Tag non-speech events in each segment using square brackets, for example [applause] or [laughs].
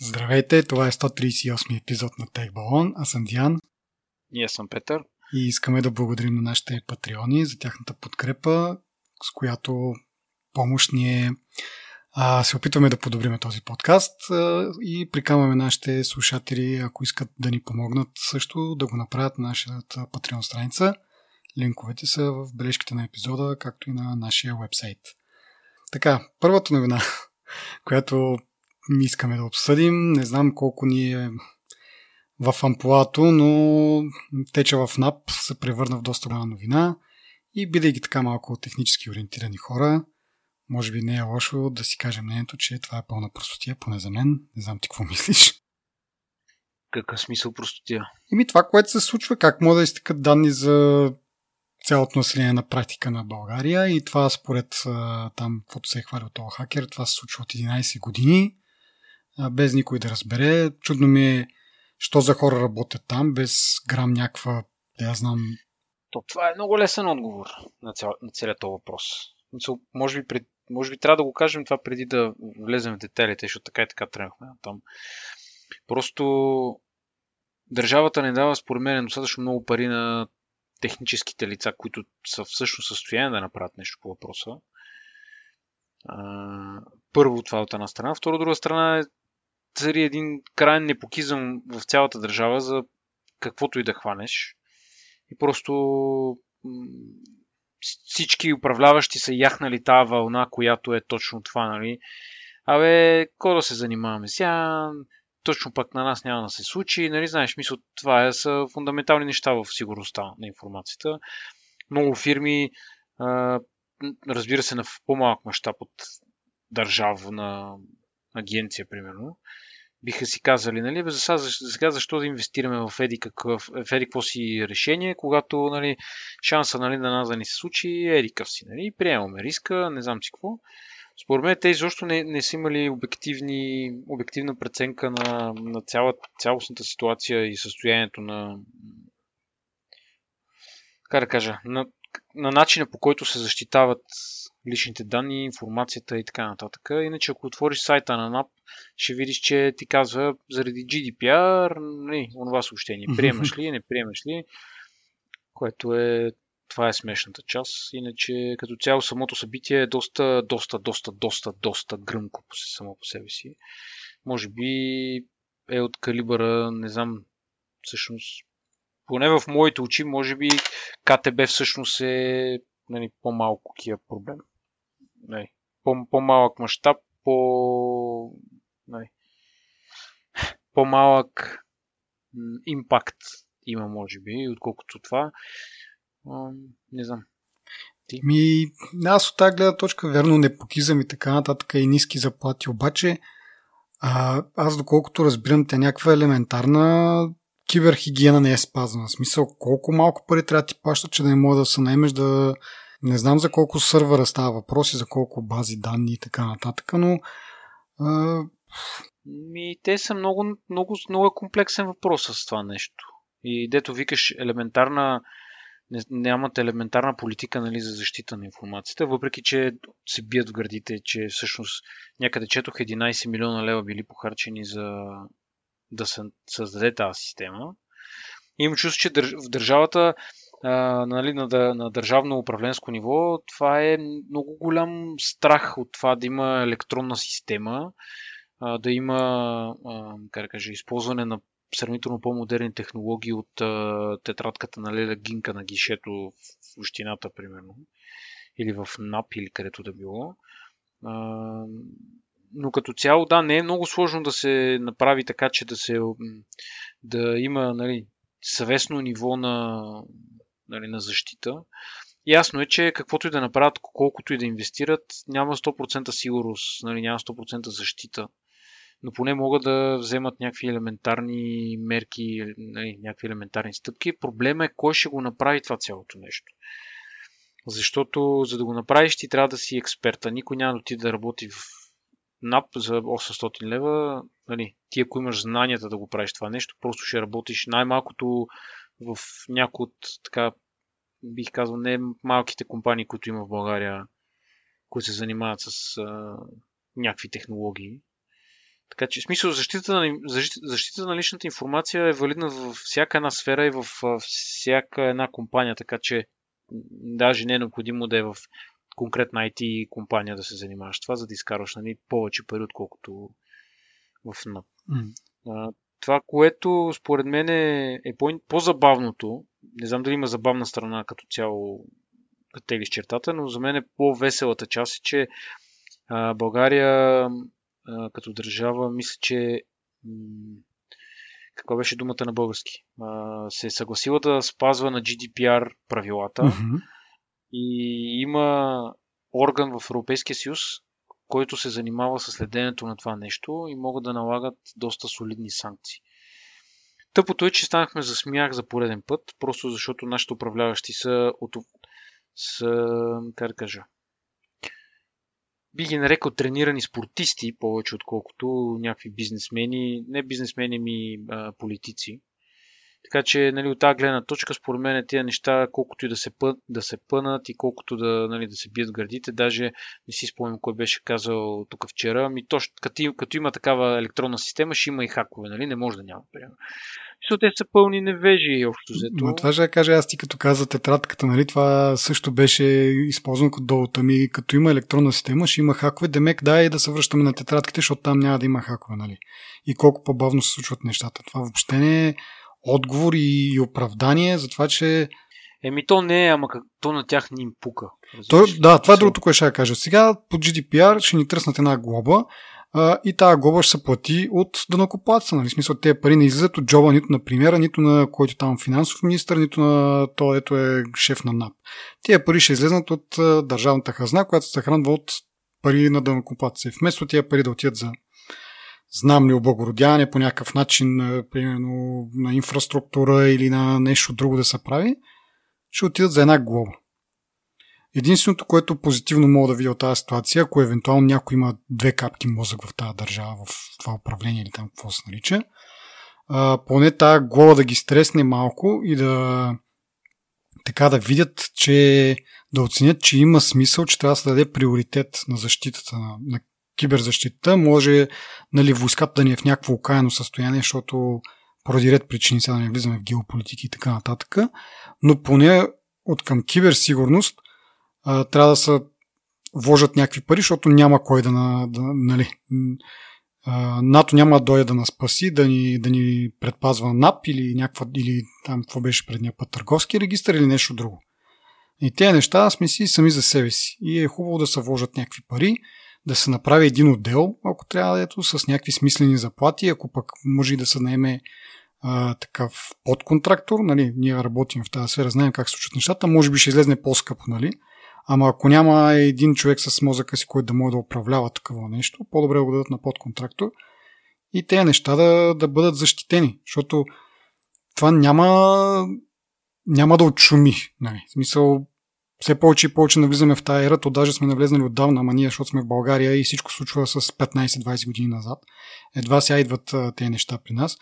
Здравейте, това е 138 епизод на Тех Балон. Аз съм Диан. И аз съм Петър. И искаме да благодарим на нашите патреони за тяхната подкрепа, с която помощ ние а, се опитваме да подобриме този подкаст а, и прикамваме нашите слушатели, ако искат да ни помогнат също, да го направят на нашата Patreon страница. Линковете са в бележките на епизода, както и на нашия вебсайт. Така, първата новина, [laughs] която искаме да обсъдим. Не знам колко ни е в ампулато, но теча в НАП се превърна в доста голяма новина и бидейки така малко технически ориентирани хора, може би не е лошо да си кажем мнението, че това е пълна простотия, поне за мен. Не знам ти какво [laughs] мислиш. Какъв смисъл простотия? Ими това, което се случва, как може да изтекат данни за цялото население на практика на България и това според там, каквото се е хвалил този хакер, това се случва от 11 години без никой да разбере. Чудно ми е, що за хора работят там, без грам някаква, да я знам. То, това е много лесен отговор на, цял, на целият този въпрос. Може би, пред, може би трябва да го кажем това преди да влезем в детайлите, защото така и така тръгнахме там. Просто държавата не дава, според мен, достатъчно много пари на техническите лица, които са всъщност състояние да направят нещо по въпроса. първо това от една страна. Второ, друга страна е цари един крайен непокизъм в цялата държава за каквото и да хванеш. И просто всички управляващи са яхнали тази вълна, която е точно това, нали? Абе, какво да се занимаваме сега? Точно пък на нас няма да се случи. Нали, знаеш, мисъл, това е, са фундаментални неща в сигурността на информацията. Много фирми, разбира се, на по-малък мащаб от държавна агенция, примерно, биха си казали, нали, за сега, за сега защо да инвестираме в еди, какъв, еди какво си решение, когато нали, шанса нали, на нас да ни се случи е еди къв си. Нали, приемаме риска, не знам си какво. Според мен те изобщо не, не са имали обективни, обективна преценка на, на цяла, цялостната ситуация и състоянието на как да кажа, на, на начина по който се защитават личните данни, информацията и така нататък. Иначе, ако отвориш сайта на NAP, ще видиш, че ти казва заради GDPR, не, онова съобщение. Приемаш ли, не приемаш ли, което е това е смешната част. Иначе, като цяло, самото събитие е доста, доста, доста, доста, доста гръмко само по себе си. Може би е от калибъра, не знам, всъщност, поне в моите очи, може би КТБ всъщност е нали, по-малко кия проблем нали, по- по-малък мащаб, по, нали, по-малък импакт има, може би, отколкото това. не знам. Ти? Ми, аз от тази гледна точка, верно, непокизъм и така нататък и ниски заплати, обаче а, аз доколкото разбирам, те някаква елементарна киберхигиена не е спазвана. В смисъл, колко малко пари трябва да ти плащат, че да не може да се наемеш да не знам за колко сървъра става въпрос и за колко бази данни и така нататък, но а... Ми, те са много, много, много комплексен въпрос с това нещо. И дето викаш елементарна, не, нямат елементарна политика нали, за защита на информацията, въпреки че се бият в гърдите, че всъщност някъде четох 11 милиона лева били похарчени за да се създаде тази система. Имам чувство, че в държавата нали, на, на държавно управленско ниво, това е много голям страх от това да има електронна система, да има как да кажа, използване на сравнително по-модерни технологии от тетрадката на Леля Гинка на гишето в общината, примерно, или в НАП, или където да било. Но като цяло, да, не е много сложно да се направи така, че да се да има нали, съвестно ниво на, нали, на защита. Ясно е, че каквото и да направят, колкото и да инвестират, няма 100% сигурност, нали, няма 100% защита. Но поне могат да вземат някакви елементарни мерки, нали, някакви елементарни стъпки. Проблема е кой ще го направи това цялото нещо. Защото за да го направиш ти трябва да си експерта. Никой няма да отиде да работи в НАП за 800 лева. Нали, ти ако имаш знанията да го правиш това нещо, просто ще работиш най-малкото в някои от, така, бих казал, не малките компании, които има в България, които се занимават с а, някакви технологии. Така че, в смисъл, защита на, защита на личната информация е валидна във всяка една сфера и в всяка една компания, така че даже не е необходимо да е в конкретна IT компания да се занимаваш това, за да изкарваш нали, повече пари, отколкото в НАП. Mm. Това, което според мен е, е по-забавното, не знам дали има забавна страна като цяло тегли чертата, но за мен е по-веселата част е, че а, България а, като държава, мисля, че м- каква беше думата на български? А, се е съгласила да спазва на GDPR правилата mm-hmm. и има орган в Европейския съюз, който се занимава с следенето на това нещо и могат да налагат доста солидни санкции. Тъпото е, че станахме за смях за пореден път, просто защото нашите управляващи са, от, са как да кажа, би ги нарекал тренирани спортисти, повече отколкото някакви бизнесмени, не бизнесмени ми а, политици. Така че нали, от тази гледна точка, според мен, тези неща, колкото и да се, пън, да се пънат и колкото да, нали, да се бият гърдите, даже не си спомням кой беше казал тук вчера, ми точно като, като има такава електронна система, ще има и хакове, нали? Не може да няма. Примерно. Те са пълни невежи общо взето. Но това ще кажа аз ти като каза тетрадката, нали? Това също беше използвано като долу. Ми като има електронна система, ще има хакове. Демек дай да се връщаме на тетрадките, защото там няма да има хакове, нали? И колко по-бавно се случват нещата. Това въобще не е отговор и оправдание за това, че Еми то не е, ама как, то на тях не им пука. То, да, това е другото, което ще кажа. Сега по GDPR ще ни тръснат една глоба а, и тази глоба ще се плати от дънакоплатца. Нали? смисъл, тези пари не излизат от джоба нито на премиера, нито на който там финансов министр, нито на този, ето е шеф на НАП. Тия пари ще излезнат от а, държавната хазна, която се захранва от пари на дънакоплатца. И вместо тия пари да отидат за знам ли облагородяване по някакъв начин, примерно на инфраструктура или на нещо друго да се прави, ще отидат за една глоба. Единственото, което позитивно мога да видя от тази ситуация, ако евентуално някой има две капки мозък в тази държава, в това управление или там какво се нарича, а, поне тази глава да ги стресне малко и да така да видят, че да оценят, че има смисъл, че трябва да се даде приоритет на защитата на, на киберзащита. Може нали, войската да ни е в някакво окаяно състояние, защото поради ред причини сега да не влизаме в геополитики и така нататък, но поне от към киберсигурност а, трябва да се вложат някакви пари, защото няма кой да, да нали, НАТО няма да дойде да нас спаси, да ни, да ни предпазва НАП или, някаква, или там какво беше предния път, търговски регистр или нещо друго. И тези неща сме си сами за себе си. И е хубаво да се вложат някакви пари, да се направи един отдел, ако трябва, ето, с някакви смислени заплати, ако пък може и да се наеме а, такъв подконтрактор, нали, ние работим в тази сфера, знаем как се случват нещата, може би ще излезне по-скъпо, нали, ама ако няма един човек с мозъка си, който да може да управлява такова нещо, по-добре го дадат на подконтрактор и тези неща да, да бъдат защитени, защото това няма, няма да отшуми. Нали. В смисъл, все повече и повече навлизаме в тази ера, то даже сме навлезнали отдавна, ама ние, защото сме в България и всичко случва с 15-20 години назад. Едва сега идват тези неща при нас.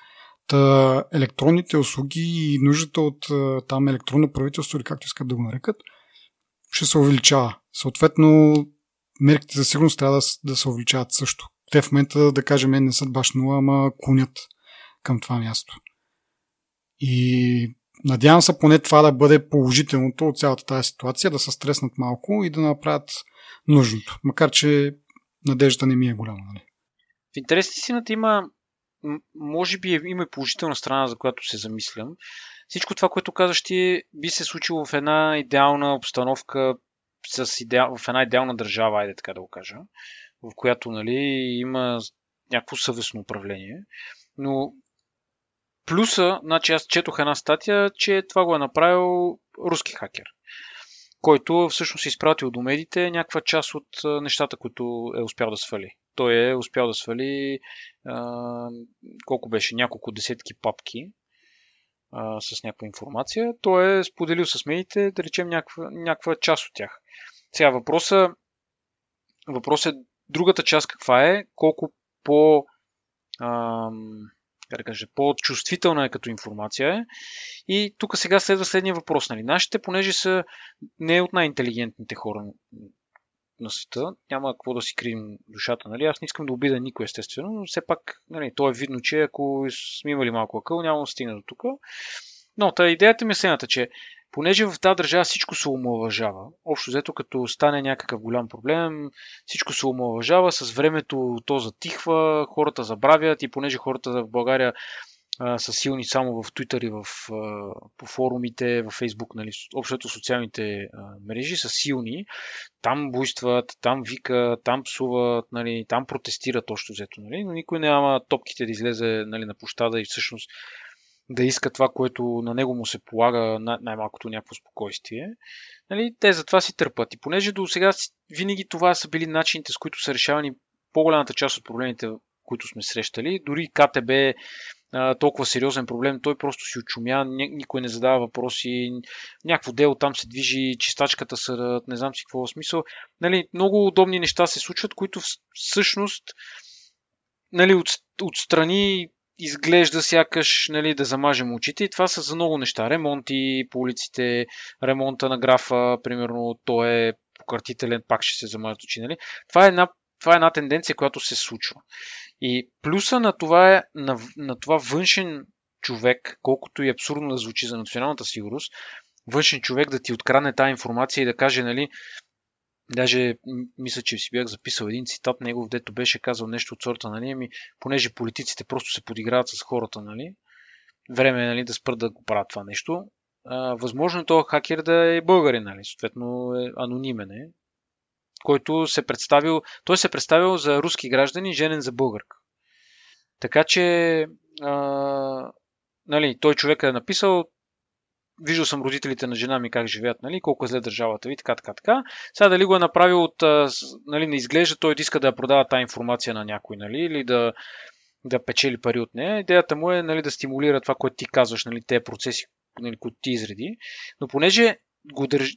Та, електронните услуги и нуждата от там електронно правителство или както искат да го нарекат, ще се увеличава. Съответно, мерките за сигурност трябва да, се увеличават също. Те в момента, да кажем, не са баш нула, ама клонят към това място. И надявам се поне това да бъде положителното от цялата тази ситуация, да се стреснат малко и да направят нужното. Макар, че надеждата не ми е голяма. Нали? В интерес истината има може би има и положителна страна, за която се замислям. Всичко това, което казваш ти, би се случило в една идеална обстановка, с идеал, в една идеална държава, айде така да го кажа, в която нали, има някакво съвестно управление. Но плюса, значи аз четох една статия, че това го е направил руски хакер, който всъщност е изпратил до медите някаква част от нещата, които е успял да свали. Той е успял да свали а, колко беше, няколко десетки папки а, с някаква информация. Той е споделил с медиите, да речем, някаква, някаква част от тях. Сега въпроса, въпросът е другата част каква е, колко по ам, да кажа, по-чувствителна е като информация е. И тук сега следва следния въпрос. Нали? Нашите, понеже са не от най-интелигентните хора на света. Няма какво да си крием душата. Нали? Аз не искам да обида никой, естествено, но все пак нали, то е видно, че ако сме имали малко акъл, няма да стигне до тук. Но та идеята ми е следната, че понеже в тази държава всичко се омалъжава, общо взето като стане някакъв голям проблем, всичко се омалъжава, с времето то затихва, хората забравят и понеже хората в България са силни само в Twitter и в, по форумите, в Facebook, нали, общото социалните мрежи са силни. Там буйстват, там викат, там псуват, нали, там протестират още взето, нали, но никой няма топките да излезе нали, на площада и всъщност да иска това, което на него му се полага най-малкото някакво спокойствие. Нали, те затова си търпат. И понеже до сега винаги това са били начините, с които са решавани по-голямата част от проблемите, които сме срещали, дори КТБ толкова сериозен проблем, той просто си очумя, никой не задава въпроси, някакво дело там се движи, чистачката са, не знам си какво е смисъл. Нали, много удобни неща се случват, които всъщност нали, от, отстрани изглежда сякаш нали, да замажем очите и това са за много неща. Ремонти по улиците, ремонта на графа, примерно, то е пократителен, пак ще се замажат очи. Нали? Това, е една, това е една тенденция, която се случва. И плюса на това е на, на това външен човек, колкото и абсурдно да звучи за националната сигурност, външен човек да ти открадне тази информация и да каже, нали, Даже мисля, че си бях записал един цитат негов, дето беше казал нещо от сорта, нали, ами, понеже политиците просто се подиграват с хората, нали, време е нали, да спрат да го правят това нещо. А, възможно е този хакер да е българин, нали, съответно е анонимен е, който се представил, той се представил за руски граждани, женен за българка. Така че, а, нали, той човек е написал, виждал съм родителите на жена ми как живеят, нали, колко е зле държавата ви, така, така, така. Сега дали го е направил от, нали, не изглежда, той иска да продава тази информация на някой, нали, или да, да печели пари от нея. Идеята му е нали, да стимулира това, което ти казваш, нали, тези процеси, нали, които ти изреди. Но понеже го държи,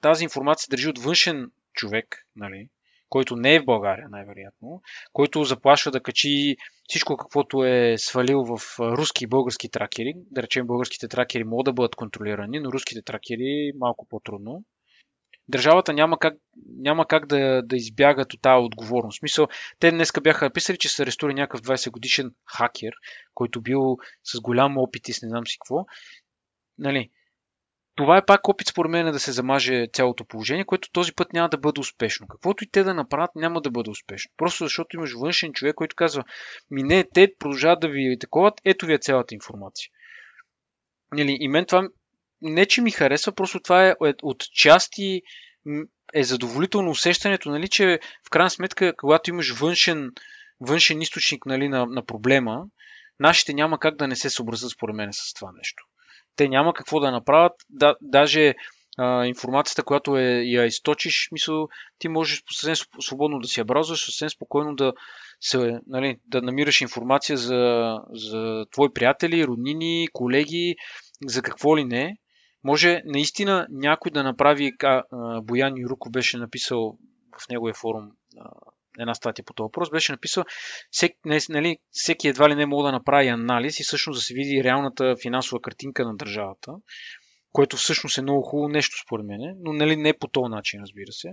тази информация държи от външен човек, нали, който не е в България, най-вероятно, който заплашва да качи всичко каквото е свалил в руски и български тракери. Да речем, българските тракери могат да бъдат контролирани, но руските тракери малко по-трудно. Държавата няма как, няма как да, да избягат от тази отговорност. В смисъл, те днеска бяха написали, че са арестували някакъв 20 годишен хакер, който бил с голям опит и с не знам си какво. Нали, това е пак опит според мен да се замаже цялото положение, което този път няма да бъде успешно. Каквото и те да направят, няма да бъде успешно. Просто защото имаш външен човек, който казва, ми не, те продължават да ви таковат, ето ви е цялата информация. Нали, и мен това не, че ми харесва, просто това е от части е задоволително усещането, нали, че в крайна сметка, когато имаш външен, външен източник нали, на, на проблема, нашите няма как да не се съобразят според мен с това нещо те няма какво да направят. Да, даже а, информацията, която е, я източиш, мисъл, ти можеш съвсем свободно да си я бразваш, съвсем спокойно да, се, нали, да намираш информация за, за твои приятели, роднини, колеги, за какво ли не. Може наистина някой да направи, а, Боян Юруков беше написал в неговия форум една статия по този въпрос, беше написал, всеки, нали, всеки едва ли не мога да направи анализ и всъщност да се види реалната финансова картинка на държавата, което всъщност е много хубаво нещо според мен, но нали, не по този начин, разбира се.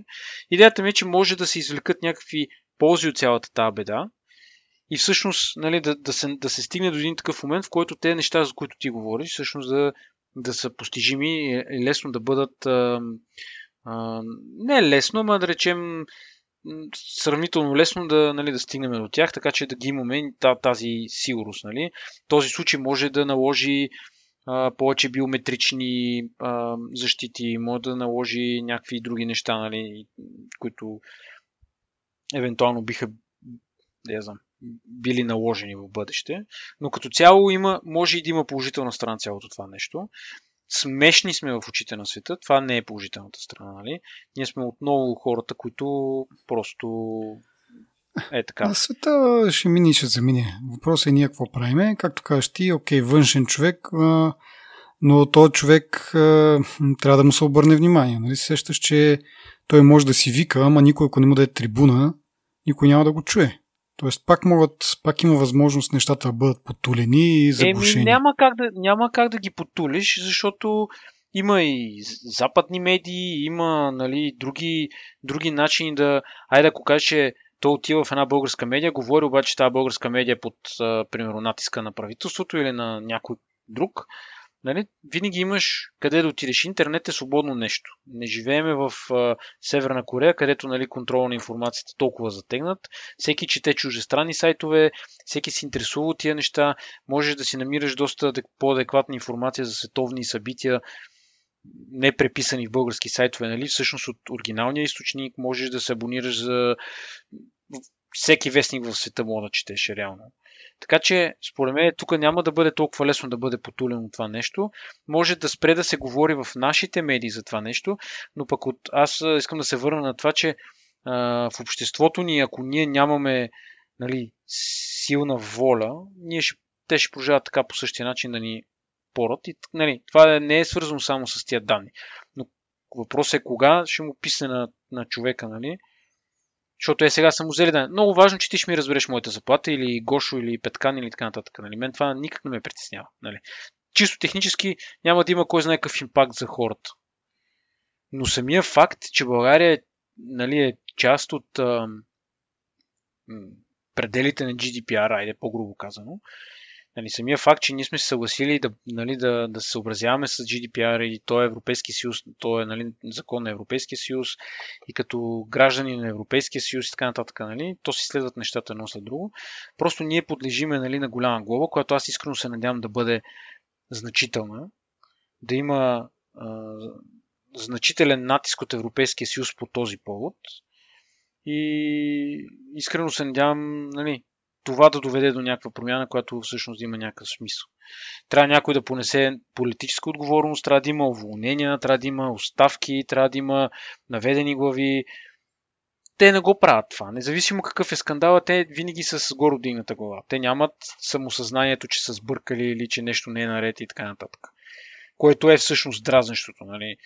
Идеята ми е, че може да се извлекат някакви ползи от цялата тази беда и всъщност нали, да, да, се, да се стигне до един такъв момент, в който те неща, за които ти говориш, всъщност да, да са постижими и лесно да бъдат. А, а, не лесно, ама да речем сравнително лесно да, нали, да стигнем до тях, така че да ги имаме тази сигурност. Нали. Този случай може да наложи а, повече биометрични а, защити, може да наложи някакви други неща, нали, които евентуално биха да знам, били наложени в бъдеще. Но като цяло има, може и да има положителна страна цялото това нещо смешни сме в очите на света, това не е положителната страна, нали? Ние сме отново хората, които просто е така. На света ще мине и ще замине. Въпросът е ние какво правиме. Както кажеш ти, окей, външен човек, но този човек трябва да му се обърне внимание. Нали? Сещаш, че той може да си вика, ама никой, ако не му даде трибуна, никой няма да го чуе. Тоест пак могат, пак има възможност нещата да бъдат потулени и заглушени. Еми, няма как да, няма как да ги потулиш, защото има и западни медии, има нали, други, други начини да... Айде, ако кажеш, че той отива в една българска медия, говори обаче, че тази българска медия под, примерно, натиска на правителството или на някой друг. Нали? Винаги имаш къде да отидеш. Интернет е свободно нещо. Не живееме в а, Северна Корея, където нали, контрола на информацията е толкова затегнат. Всеки чете чужестранни сайтове, всеки се интересува от тия неща. Можеш да си намираш доста по-адекватна информация за световни събития, не преписани в български сайтове, нали? всъщност от оригиналния източник можеш да се абонираш за всеки вестник в света мога да четеш реално. Така че, според мен, тук няма да бъде толкова лесно да бъде потулено това нещо. Може да спре да се говори в нашите медии за това нещо, но пък от... аз искам да се върна на това, че а, в обществото ни, ако ние нямаме нали, силна воля, ние ще, те ще продължават така по същия начин да ни порът. И, нали, това не е свързано само с тия данни. Но въпросът е кога ще му писне на, на човека, нали? Защото е сега съм взели да. Много важно, че ти ще ми разбереш моята заплата или Гошо или Петкан или така нататък. Нали? Мен това никак не ме притеснява. Нали? Чисто технически няма да има кой знае какъв импакт за хората. Но самия факт, че България нали, е част от а, пределите на GDPR, айде по-грубо казано, нали, самия факт, че ние сме се съгласили да, нали, да, да се съобразяваме с GDPR и то е Европейски съюз, то е нали, закон на Европейския съюз и като граждани на Европейския съюз и така нататък, нали, то си следват нещата едно след друго. Просто ние подлежиме нали, на голяма глоба, която аз искрено се надявам да бъде значителна, да има а, значителен натиск от Европейския съюз по този повод. И искрено се надявам, нали, това да доведе до някаква промяна, която всъщност има някакъв смисъл. Трябва някой да понесе политическа отговорност, трябва да има уволнения, трябва да има оставки, трябва да има наведени глави. Те не го правят това. Независимо какъв е скандала, те винаги са с горе дигната глава. Те нямат самосъзнанието, че са сбъркали или че нещо не е наред и така нататък. Което е всъщност дразнещото нали,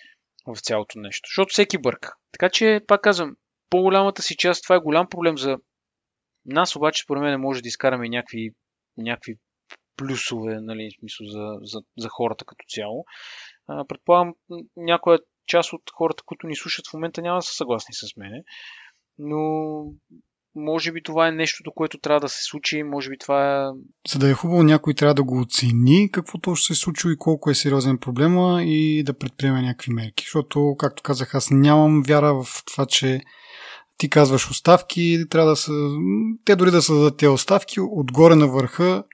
в цялото нещо. Защото всеки бърка. Така че, пак казвам, по-голямата си част това е голям проблем за нас обаче, според мен, може да изкараме някакви, някакви плюсове, нали, в смисъл за, за, за хората като цяло. А, предполагам, някоя част от хората, които ни слушат в момента, няма да са съгласни с мене, но може би това е нещото, което трябва да се случи, може би това е... За да е хубаво, някой трябва да го оцени какво точно се е случило и колко е сериозен проблема и да предприеме някакви мерки. Защото, както казах, аз нямам вяра в това, че ти казваш оставки, трябва да са... Те дори да създадат тези оставки, отгоре на върха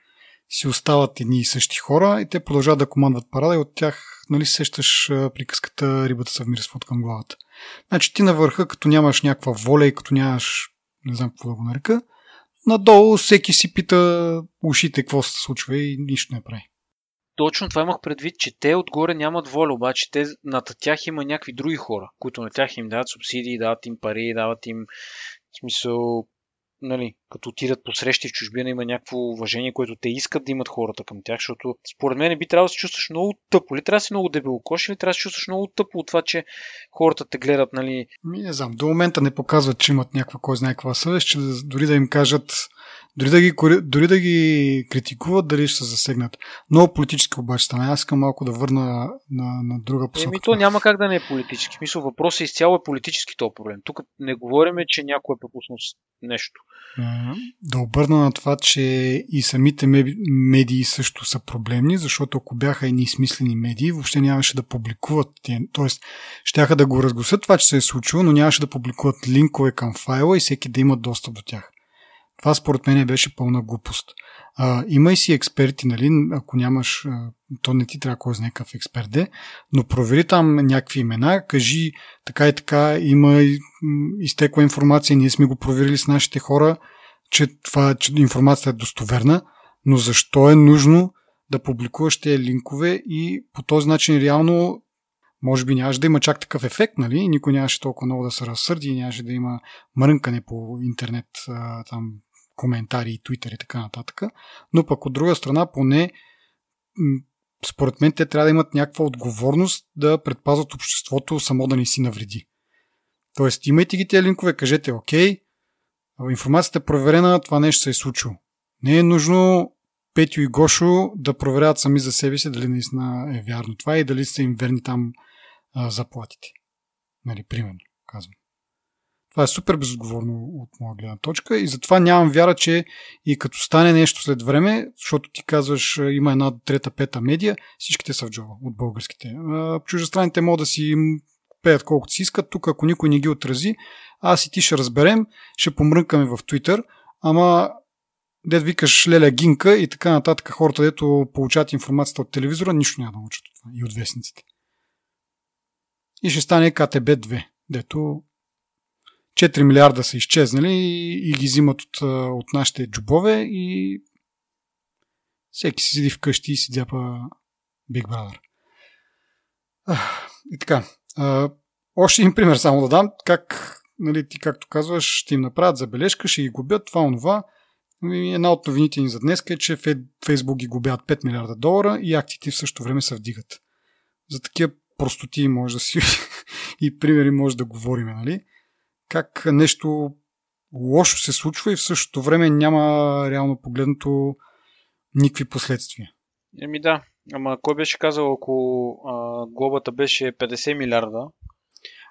си остават едни и същи хора и те продължават да командват парада и от тях нали, сещаш приказката рибата съвмирства от към главата. Значи ти на върха, като нямаш някаква воля и като нямаш, не знам какво да го нарека, надолу всеки си пита ушите какво се случва и нищо не прави. Точно това имах предвид, че те отгоре нямат воля, обаче те, над тях има някакви други хора, които на тях им дават субсидии, дават им пари, дават им в смисъл, нали, като отидат по срещи в чужбина, има някакво уважение, което те искат да имат хората към тях, защото според мен би трябвало да се чувстваш много тъпо. Или трябва да си много дебелокош, или трябва да се чувстваш много тъпо от това, че хората те гледат, нали. Ми не знам, до момента не показват, че имат някаква кой знае каква съвест, че дори да им кажат дори да, ги, дори да ги критикуват, дали ще се засегнат. Много политически обаче стана. Аз искам малко да върна на, на друга посока. Еми, то няма как да не е политически. Мисъл, въпросът е изцяло е политически този проблем. Тук не говориме, че някой е пропуснал нещо. Да обърна на това, че и самите медии също са проблемни, защото ако бяха едни смислени медии, въобще нямаше да публикуват. Тоест, щяха да го разгласят това, че се е случило, но нямаше да публикуват линкове към файла и всеки да има достъп до тях. Това според мен беше пълна глупост. А, има и си експерти, нали? Ако нямаш, то не ти трябва кой знае какъв експерт де, но провери там някакви имена, кажи така и така, има изтекла информация, ние сме го проверили с нашите хора, че, това, че информацията е достоверна, но защо е нужно да публикуваш тези линкове и по този начин реално може би нямаше да има чак такъв ефект, нали? Никой нямаше толкова много да се разсърди, нямаше да има мрънкане по интернет, там коментари, твитър и така нататък. Но пък от друга страна, поне според мен те трябва да имат някаква отговорност да предпазват обществото само да не си навреди. Тоест, имайте ги тези линкове, кажете, окей, информацията е проверена, това нещо се е случило. Не е нужно Петю и Гошо да проверяват сами за себе си дали наистина е вярно това и дали са им верни там а, заплатите. Нали, примерно, казвам. Това е супер безотговорно от моя гледна точка и затова нямам вяра, че и като стане нещо след време, защото ти казваш има една трета, пета медия, всичките са в джоба от българските. Чужестранните могат да си пеят колкото си искат. Тук, ако никой не ги отрази, аз и ти ще разберем, ще помрънкаме в Твитър, ама дед викаш Леля Гинка и така нататък хората, дето получават информацията от телевизора, нищо няма да научат от това и от вестниците. И ще стане КТБ-2, дето 4 милиарда са изчезнали и, и ги взимат от, от нашите джобове и всеки си седи вкъщи и си дяпа Big Brother. И така. А, още един пример само да дам. Как, нали, ти както казваш, ще им направят забележка, ще ги губят това, онова. Една от новините ни за днес е, че Фейсбук ги губят 5 милиарда долара и акциите в същото време се вдигат. За такива простоти може да си [laughs] и примери може да говорим, нали? Как нещо лошо се случва и в същото време няма реално погледнато никакви последствия. Еми да, ама кой беше казал, ако а, глобата беше 50 милиарда,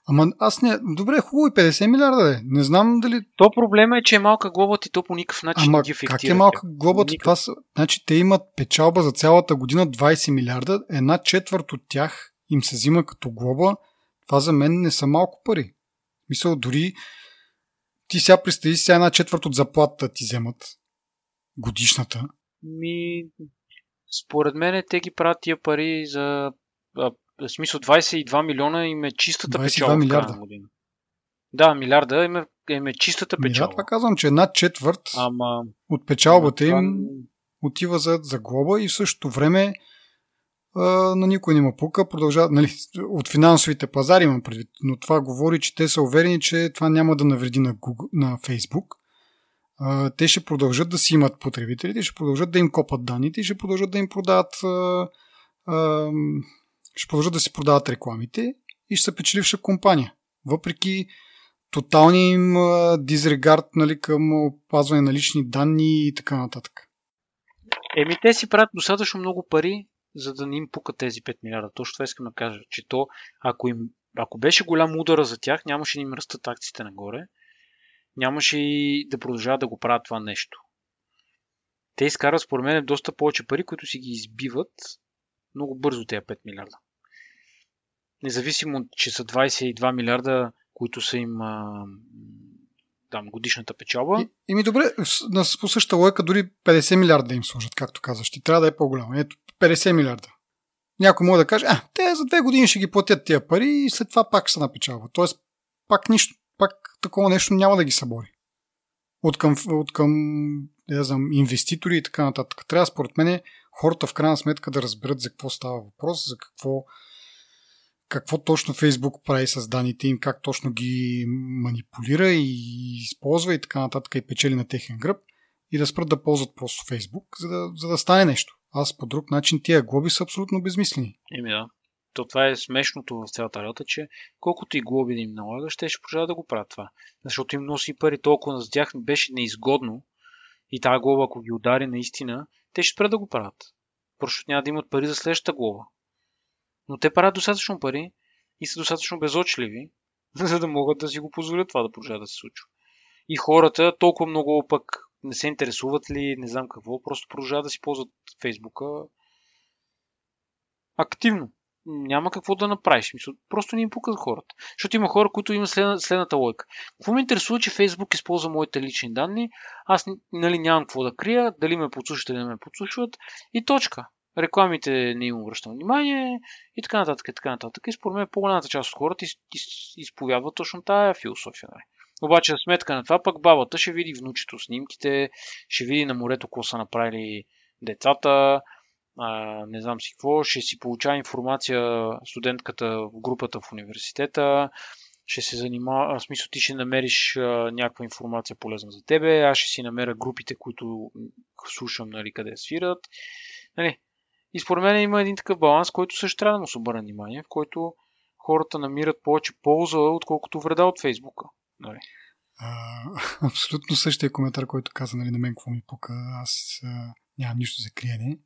Ама аз не... Добре, хубаво и 50 милиарда е. Не знам дали... То проблема е, че е малка глобата и то по никакъв начин Ама не ги как е малка глобата? Никак... Това са... Значи те имат печалба за цялата година 20 милиарда. Една четвърт от тях им се взима като глоба. Това за мен не са малко пари. Мисъл, дори ти сега представи сега една четвърт от заплата ти вземат годишната. Ми, според мен те ги правят тия пари за в смисъл 22 милиона им е чистата 22 печалба милиарда. година. Да, милиарда им е, им е чистата печалба. това казвам, че една четвърт Ама... от печалбата им това... отива за, за глоба и в същото време а, на никой не има пука. Продължава, нали, от финансовите пазари имам предвид, но това говори, че те са уверени, че това няма да навреди на, Google, на Facebook. Те ще продължат да си имат потребителите, ще продължат да им копат данните и ще продължат да им продават ще продължат да си продават рекламите и ще са печеливша компания. Въпреки тоталния им дизрегард нали, към опазване на лични данни и така нататък. Еми, те си правят достатъчно много пари, за да не им пукат тези 5 милиарда. Точно това искам да кажа, че то, ако, им, ако беше голям удара за тях, нямаше да им растат акциите нагоре, нямаше и да продължават да го правят това нещо. Те изкарат, според мен, доста повече пари, които си ги избиват много бързо тези 5 милиарда независимо, че са 22 милиарда, които са им а, там, годишната печалба. И, и ми добре, по същата лойка дори 50 милиарда да им служат, както казваш. Ти трябва да е по-голямо. Ето, 50 милиарда. Някой може да каже, а, те за две години ще ги платят тия пари и след това пак са на печалба. Тоест, пак нищо, пак такова нещо няма да ги събори. От към, от към не знам, инвеститори и така нататък. Трябва, според мен, хората в крайна сметка да разберат за какво става въпрос, за какво какво точно Фейсбук прави с данните им, как точно ги манипулира и използва и така нататък и печели на техен гръб и да спрат да ползват просто Фейсбук, за да, за да стане нещо. Аз по друг начин тия глоби са абсолютно безмислени. Еми да. То това е смешното в цялата работа, че колкото и глоби да им налагаш, те ще продължават да го правят това. Защото им носи пари толкова за тях беше неизгодно и тази глоба, ако ги удари наистина, те ще спрат да го правят. Просто няма да имат пари за следващата глоба. Но те правят достатъчно пари и са достатъчно безочливи, [laughs] за да могат да си го позволят това да продължава да се случва. И хората толкова много пък не се интересуват ли, не знам какво, просто продължават да си ползват Фейсбука активно. Няма какво да направиш. Просто не им пукат хората. Защото има хора, които имат след, следната лойка. Какво ме интересува, че Фейсбук използва моите лични данни, аз нали, нямам какво да крия, дали ме подслушват или не ме подслушват и точка рекламите не им обръщам внимание и така нататък, и така нататък. И според мен по-голямата част от хората из, из, изповядват точно тая философия. Нали. Обаче, сметка на това, пък бабата ще види внучето снимките, ще види на морето какво са направили децата, а, не знам си какво, ще си получава информация студентката в групата в университета, ще се занимава, в смисъл ти ще намериш а, някаква информация полезна за тебе, аз ще си намеря групите, които слушам, нали, къде свират. Нали, и според мен има един такъв баланс, който също трябва да му се обърне внимание, в който хората намират повече полза, отколкото вреда от Фейсбука. Нали? А, [laughs] абсолютно същия коментар, който каза нали, на мен какво ми пука. Аз а, нямам нищо за криене.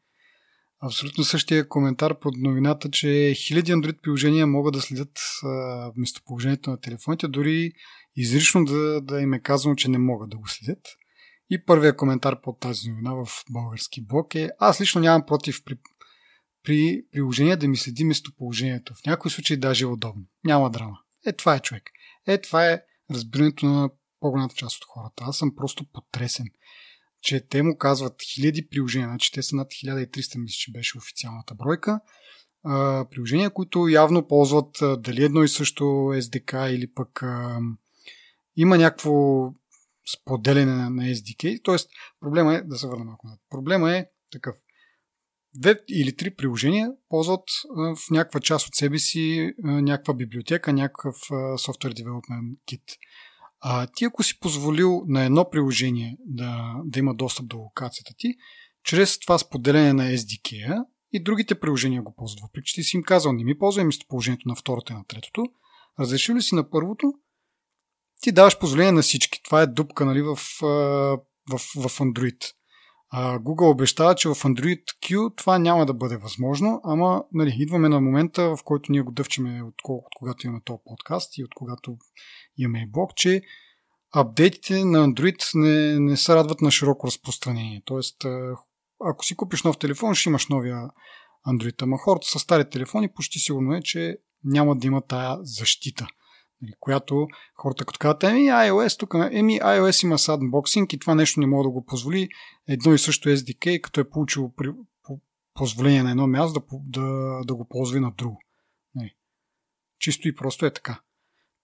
Абсолютно същия коментар под новината, че хиляди Android приложения могат да следят а, местоположението на телефоните, дори изрично да, да им е казано, че не могат да го следят. И първият коментар под тази новина в български блог е Аз лично нямам против при, при приложение да ми следи местоположението. В някои случаи даже е удобно. Няма драма. Е, това е човек. Е, това е разбирането на по-голямата част от хората. Аз съм просто потресен, че те му казват хиляди приложения, значи те са над 1300, мисля, че беше официалната бройка. А, приложения, които явно ползват а, дали едно и също SDK или пък а, има някакво споделяне на, SDK. Тоест, проблема е, да се върна малко назад, проблема е такъв. Две или три приложения ползват в някаква част от себе си някаква библиотека, някакъв Software Development Kit. А ти ако си позволил на едно приложение да, да има достъп до локацията ти, чрез това споделяне на SDK-а и другите приложения го ползват. Въпреки че ти си им казал, не ми ползвай местоположението на второто и на третото, разрешил ли си на първото, ти даваш позволение на всички. Това е дупка нали, в, в, в Android. Google обещава, че в Android Q това няма да бъде възможно, ама нали, идваме на момента, в който ние го дъвчеме от, от когато имаме този подкаст и от когато имаме и блог, че апдейтите на Android не, не се радват на широко разпространение. Тоест, ако си купиш нов телефон, ще имаш новия Android. Ама хората с стари телефони почти сигурно е, че няма да има тая защита. Нали, която хората като казват, еми iOS тук, еми iOS има sandboxing и това нещо не мога да го позволи. Едно и също SDK, като е получило при, по, позволение на едно място да, да, да го ползва на друго. Не. Нали, чисто и просто е така.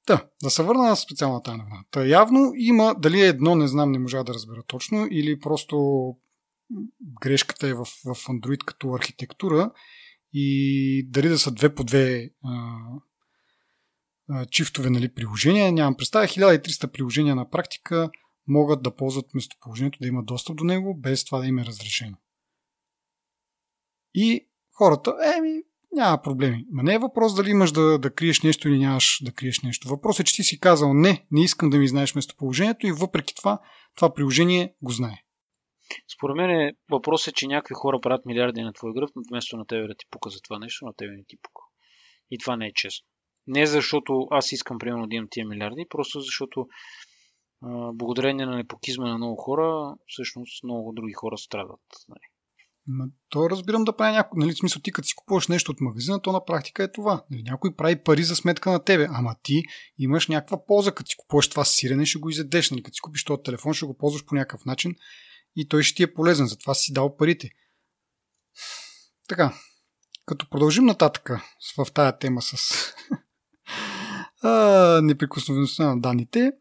Та, да се върна на специалната новина. Та явно има, дали е едно, не знам, не можа да разбера точно, или просто грешката е в, в Android като архитектура и дали да са две по две а, чифтове нали, приложения. Нямам представа. 1300 приложения на практика могат да ползват местоположението, да имат достъп до него, без това да им е разрешено. И хората, еми, няма проблеми. Ма не е въпрос дали имаш да, да криеш нещо или нямаш да криеш нещо. Въпросът е, че ти си казал не, не искам да ми знаеш местоположението и въпреки това, това приложение го знае. Според мен е, въпросът е, че някакви хора правят милиарди на твой гръб, вместо на тебе да ти пука за това нещо, на тебе не ти пука. И това не е честно. Не защото аз искам, примерно, да имам тия милиарди, просто защото а, благодарение на непокизма на много хора, всъщност много други хора страдат. Нали. Ма, то разбирам да прави някой. Нали, смисъл, ти като си купуваш нещо от магазина, то на практика е това. Нали, някой прави пари за сметка на тебе, ама ти имаш някаква полза, като си купуваш това сирене, ще го изядеш. Нали, като си купиш този телефон, ще го ползваш по някакъв начин и той ще ти е полезен, затова си дал парите. Така, като продължим нататък в тая тема с неприкосновеността на данните,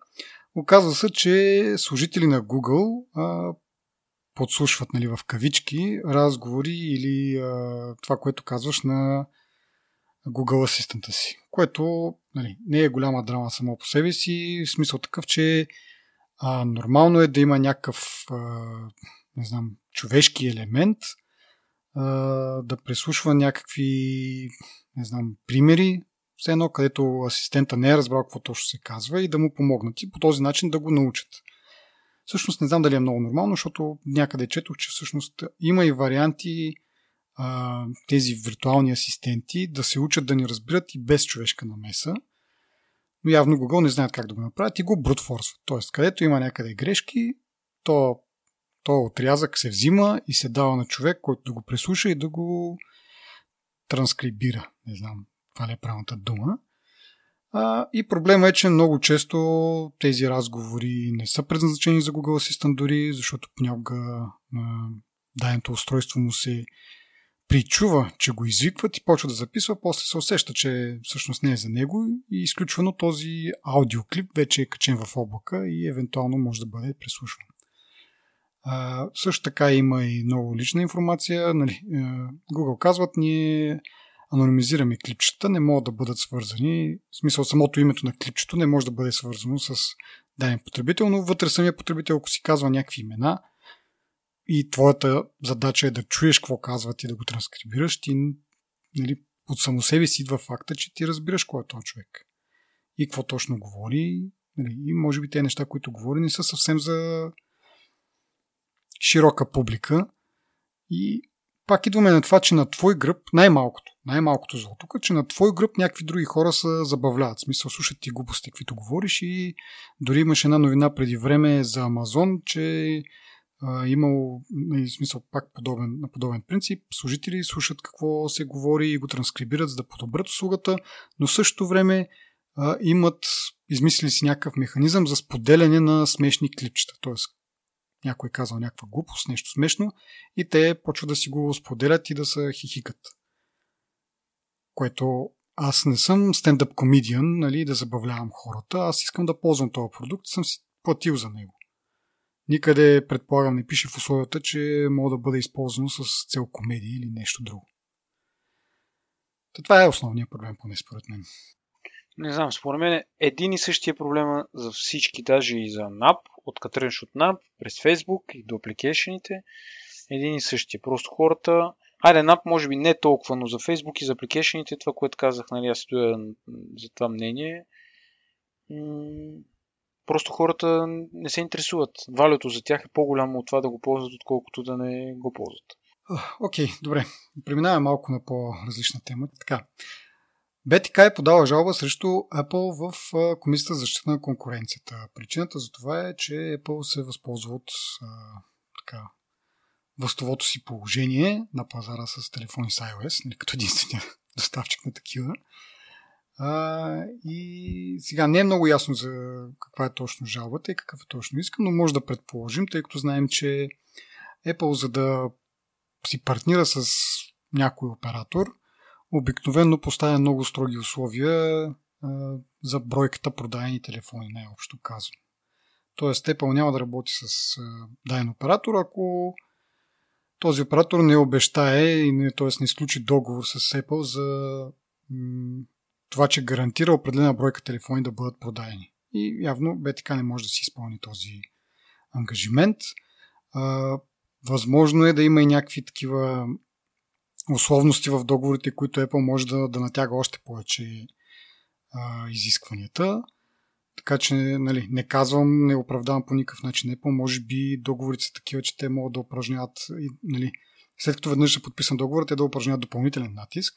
оказва се, че служители на Google а, подслушват нали, в кавички разговори или а, това, което казваш на Google асистента си. Което нали, не е голяма драма само по себе си, в смисъл такъв, че а, нормално е да има някакъв а, не знам, човешки елемент, а, да преслушва някакви не знам, примери, все едно където асистента не е разбрал какво точно се казва и да му помогнат и по този начин да го научат. Всъщност не знам дали е много нормално, защото някъде четох, че всъщност има и варианти а, тези виртуални асистенти да се учат да ни разбират и без човешка намеса. Но явно Google не знаят как да го направят и го брутфорсват. Тоест, където има някъде грешки, то, то отрязък се взима и се дава на човек, който да го преслуша и да го транскрибира. Не знам това ли е правилната дума. А, и проблема е, че много често тези разговори не са предназначени за Google Assistant дори, защото понякога а, даденото устройство му се причува, че го извикват и почва да записва, после се усеща, че всъщност не е за него и изключвано този аудиоклип вече е качен в облака и евентуално може да бъде преслушван. А, също така има и много лична информация. Нали, Google казват, ние анонимизираме клипчета, не могат да бъдат свързани. В смисъл, самото името на клипчето не може да бъде свързано с даден потребител, но вътре самия потребител, ако си казва някакви имена и твоята задача е да чуеш какво казват и да го транскрибираш, ти нали, от само себе си идва факта, че ти разбираш кой е този човек и какво точно говори. Нали, и може би те неща, които говори, не са съвсем за широка публика. И пак идваме на това, че на твой гръб, най-малкото, най-малкото зло тук, че на твой гръб някакви други хора се забавляват. В смисъл, слушат ти глупости, каквито говориш и дори имаше една новина преди време за Амазон, че а, имал, нали, в смисъл, пак подобен, на подобен принцип, служители слушат какво се говори и го транскрибират, за да подобрят услугата, но в същото време а, имат, измислили си някакъв механизъм за споделяне на смешни клипчета. Тоест, някой е казал някаква глупост, нещо смешно и те почват да си го споделят и да се хихикат. Което аз не съм стендъп комедиан, нали, да забавлявам хората, аз искам да ползвам този продукт, съм си платил за него. Никъде, предполагам, не пише в условията, че мога да бъде използвано с цел комедия или нещо друго. Та това е основният проблем, поне според мен. Не знам, според мен един и същия проблема за всички, даже и за NAP, от тръгнеш от NAP, през Facebook и до апликейшените, един и същия. Просто хората, айде NAP може би не толкова, но за Facebook и за апликейшените, това, което казах, нали, аз стоя за това мнение, просто хората не се интересуват. Валюто за тях е по-голямо от това да го ползват, отколкото да не го ползват. Окей, okay, добре. Преминаваме малко на по-различна тема. Така. BTK е подала жалба срещу Apple в Комисията за защита на конкуренцията. Причината за това е, че Apple се възползва от а, така, властовото си положение на пазара с телефони с iOS, нали, като единствения [laughs] доставчик на такива. А, и сега не е много ясно за каква е точно жалбата и какъв е точно иска, но може да предположим, тъй като знаем, че Apple, за да си партнира с някой оператор, обикновено поставя много строги условия а, за бройката продадени телефони, най-общо казвам. Тоест, Apple няма да работи с а, даден оператор, ако този оператор не обещае и не, т.е. не изключи договор с Apple за м- това, че гарантира определена бройка телефони да бъдат продадени. И явно БТК не може да си изпълни този ангажимент. А, възможно е да има и някакви такива условности в договорите, които Apple може да, да натяга още повече а, изискванията. Така че нали, не казвам, не оправдавам по никакъв начин Apple. Може би договорите са такива, че те могат да упражняват, нали, след като веднъж е подписан договор, те да упражняват допълнителен натиск.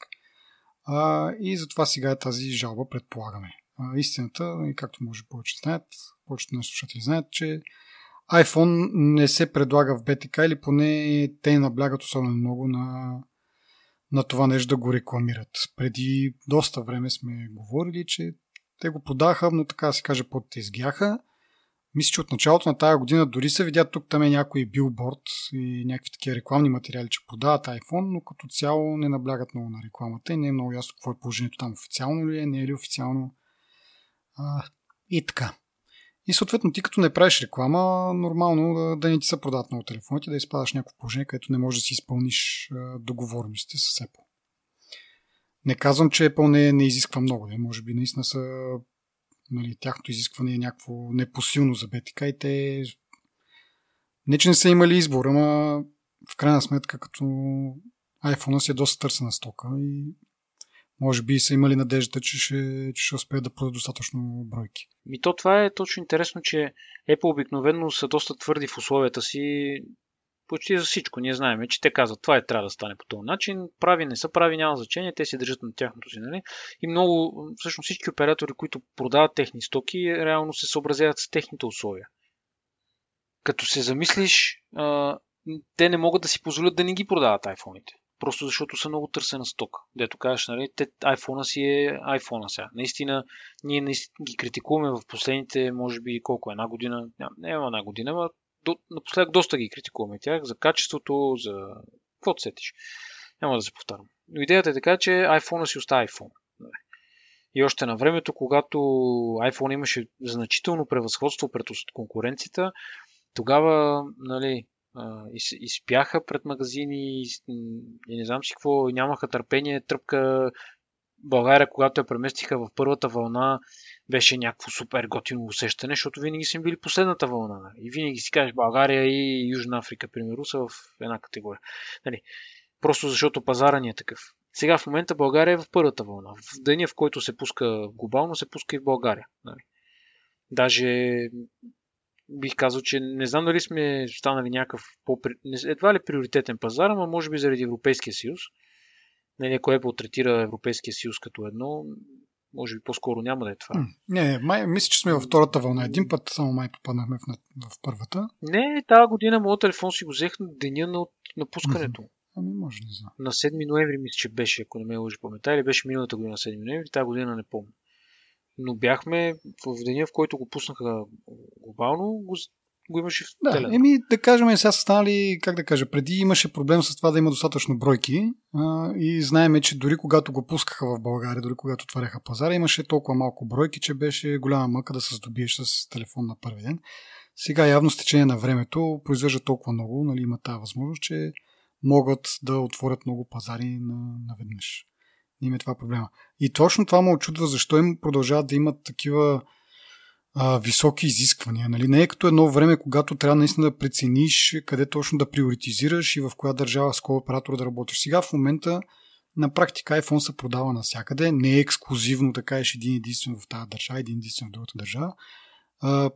А, и затова сега е тази жалба, предполагаме. А, истината, и както може повече знаят, повечето на слушатели знаят, че iPhone не се предлага в BTK или поне те наблягат особено много на на това нещо да го рекламират. Преди доста време сме говорили, че те го подаха, но така се каже под изгяха. Мисля, че от началото на тази година дори се видя тук там е някой билборд и някакви такива рекламни материали, че подават iPhone, но като цяло не наблягат много на рекламата и не е много ясно какво е положението там официално ли е, не е ли официално. А, и така. И съответно ти като не правиш реклама, нормално да, да не ти се продават много телефоните, да изпадаш някакво положение, където не можеш да си изпълниш договорностите с Apple. Не казвам, че Apple не, не изисква много. Не? Може би наистина са нали, тяхното изискване е някакво непосилно за BTK и те не, че не са имали избор, ама в крайна сметка като iPhone си е доста търсена стока и може би са имали надежда, че ще, че ще успеят да продадат достатъчно бройки. Ми то това е точно интересно, че Apple обикновено са доста твърди в условията си почти за всичко. Ние знаем, че те казват, това е трябва да стане по този начин. Прави, не са прави, няма значение, те се държат на тяхното си. Нали? И много, всъщност всички оператори, които продават техни стоки, реално се съобразяват с техните условия. Като се замислиш, те не могат да си позволят да не ги продават айфоните. Просто защото са много търсена стока. Дето кажеш, нали, те, iPhone си е iPhone сега. Наистина, ние наистина ги критикуваме в последните, може би, колко, една година, не, не една година, но до, напоследък доста ги критикуваме тях за качеството, за каквото сетиш. Няма да се повтарям. Но идеята е така, че iPhone си остава iPhone. И още на времето, когато iPhone имаше значително превъзходство пред конкуренцията, тогава нали, изпяха пред магазини и, не знам си какво, нямаха търпение, тръпка България, когато я преместиха в първата вълна, беше някакво супер готино усещане, защото винаги са били последната вълна. И винаги си кажеш България и Южна Африка, примерно, са в една категория. Нали, просто защото пазара ни е такъв. Сега в момента България е в първата вълна. В деня, в който се пуска глобално, се пуска и в България. Нали. Даже бих казал, че не знам дали сме станали някакъв по едва ли приоритетен пазар, но може би заради Европейския съюз. Не, не, кое третира Европейския съюз като едно, може би по-скоро няма да е това. Не, не май, мисля, че сме във втората вълна. Един път само май попаднахме в, в първата. Не, тази година моят телефон си го взех на деня на напускането. Ами може, не знам. На 7 ноември мисля, че беше, ако не ме лъжи паметта, или беше миналата година на 7 ноември, тази година не помня. Но бяхме в деня, в който го пуснаха глобално, го го имаше в да, телена. Еми, да кажем, сега са станали, как да кажа, преди имаше проблем с това да има достатъчно бройки а, и знаеме, че дори когато го пускаха в България, дори когато отваряха пазара, имаше толкова малко бройки, че беше голяма мъка да се здобиеш с телефон на първи ден. Сега явно с течение на времето произвежда толкова много, нали, има тази възможност, че могат да отворят много пазари наведнъж. Има е това проблема. И точно това му очудва защо им продължават да имат такива а, високи изисквания. Нали? Не е като едно време, когато трябва наистина да прецениш къде точно да приоритизираш и в коя държава с кой оператор да работиш. Сега в момента на практика iPhone се продава навсякъде. Не е ексклюзивно да кажеш един единствен в тази държава, един единствен в другата държава. А,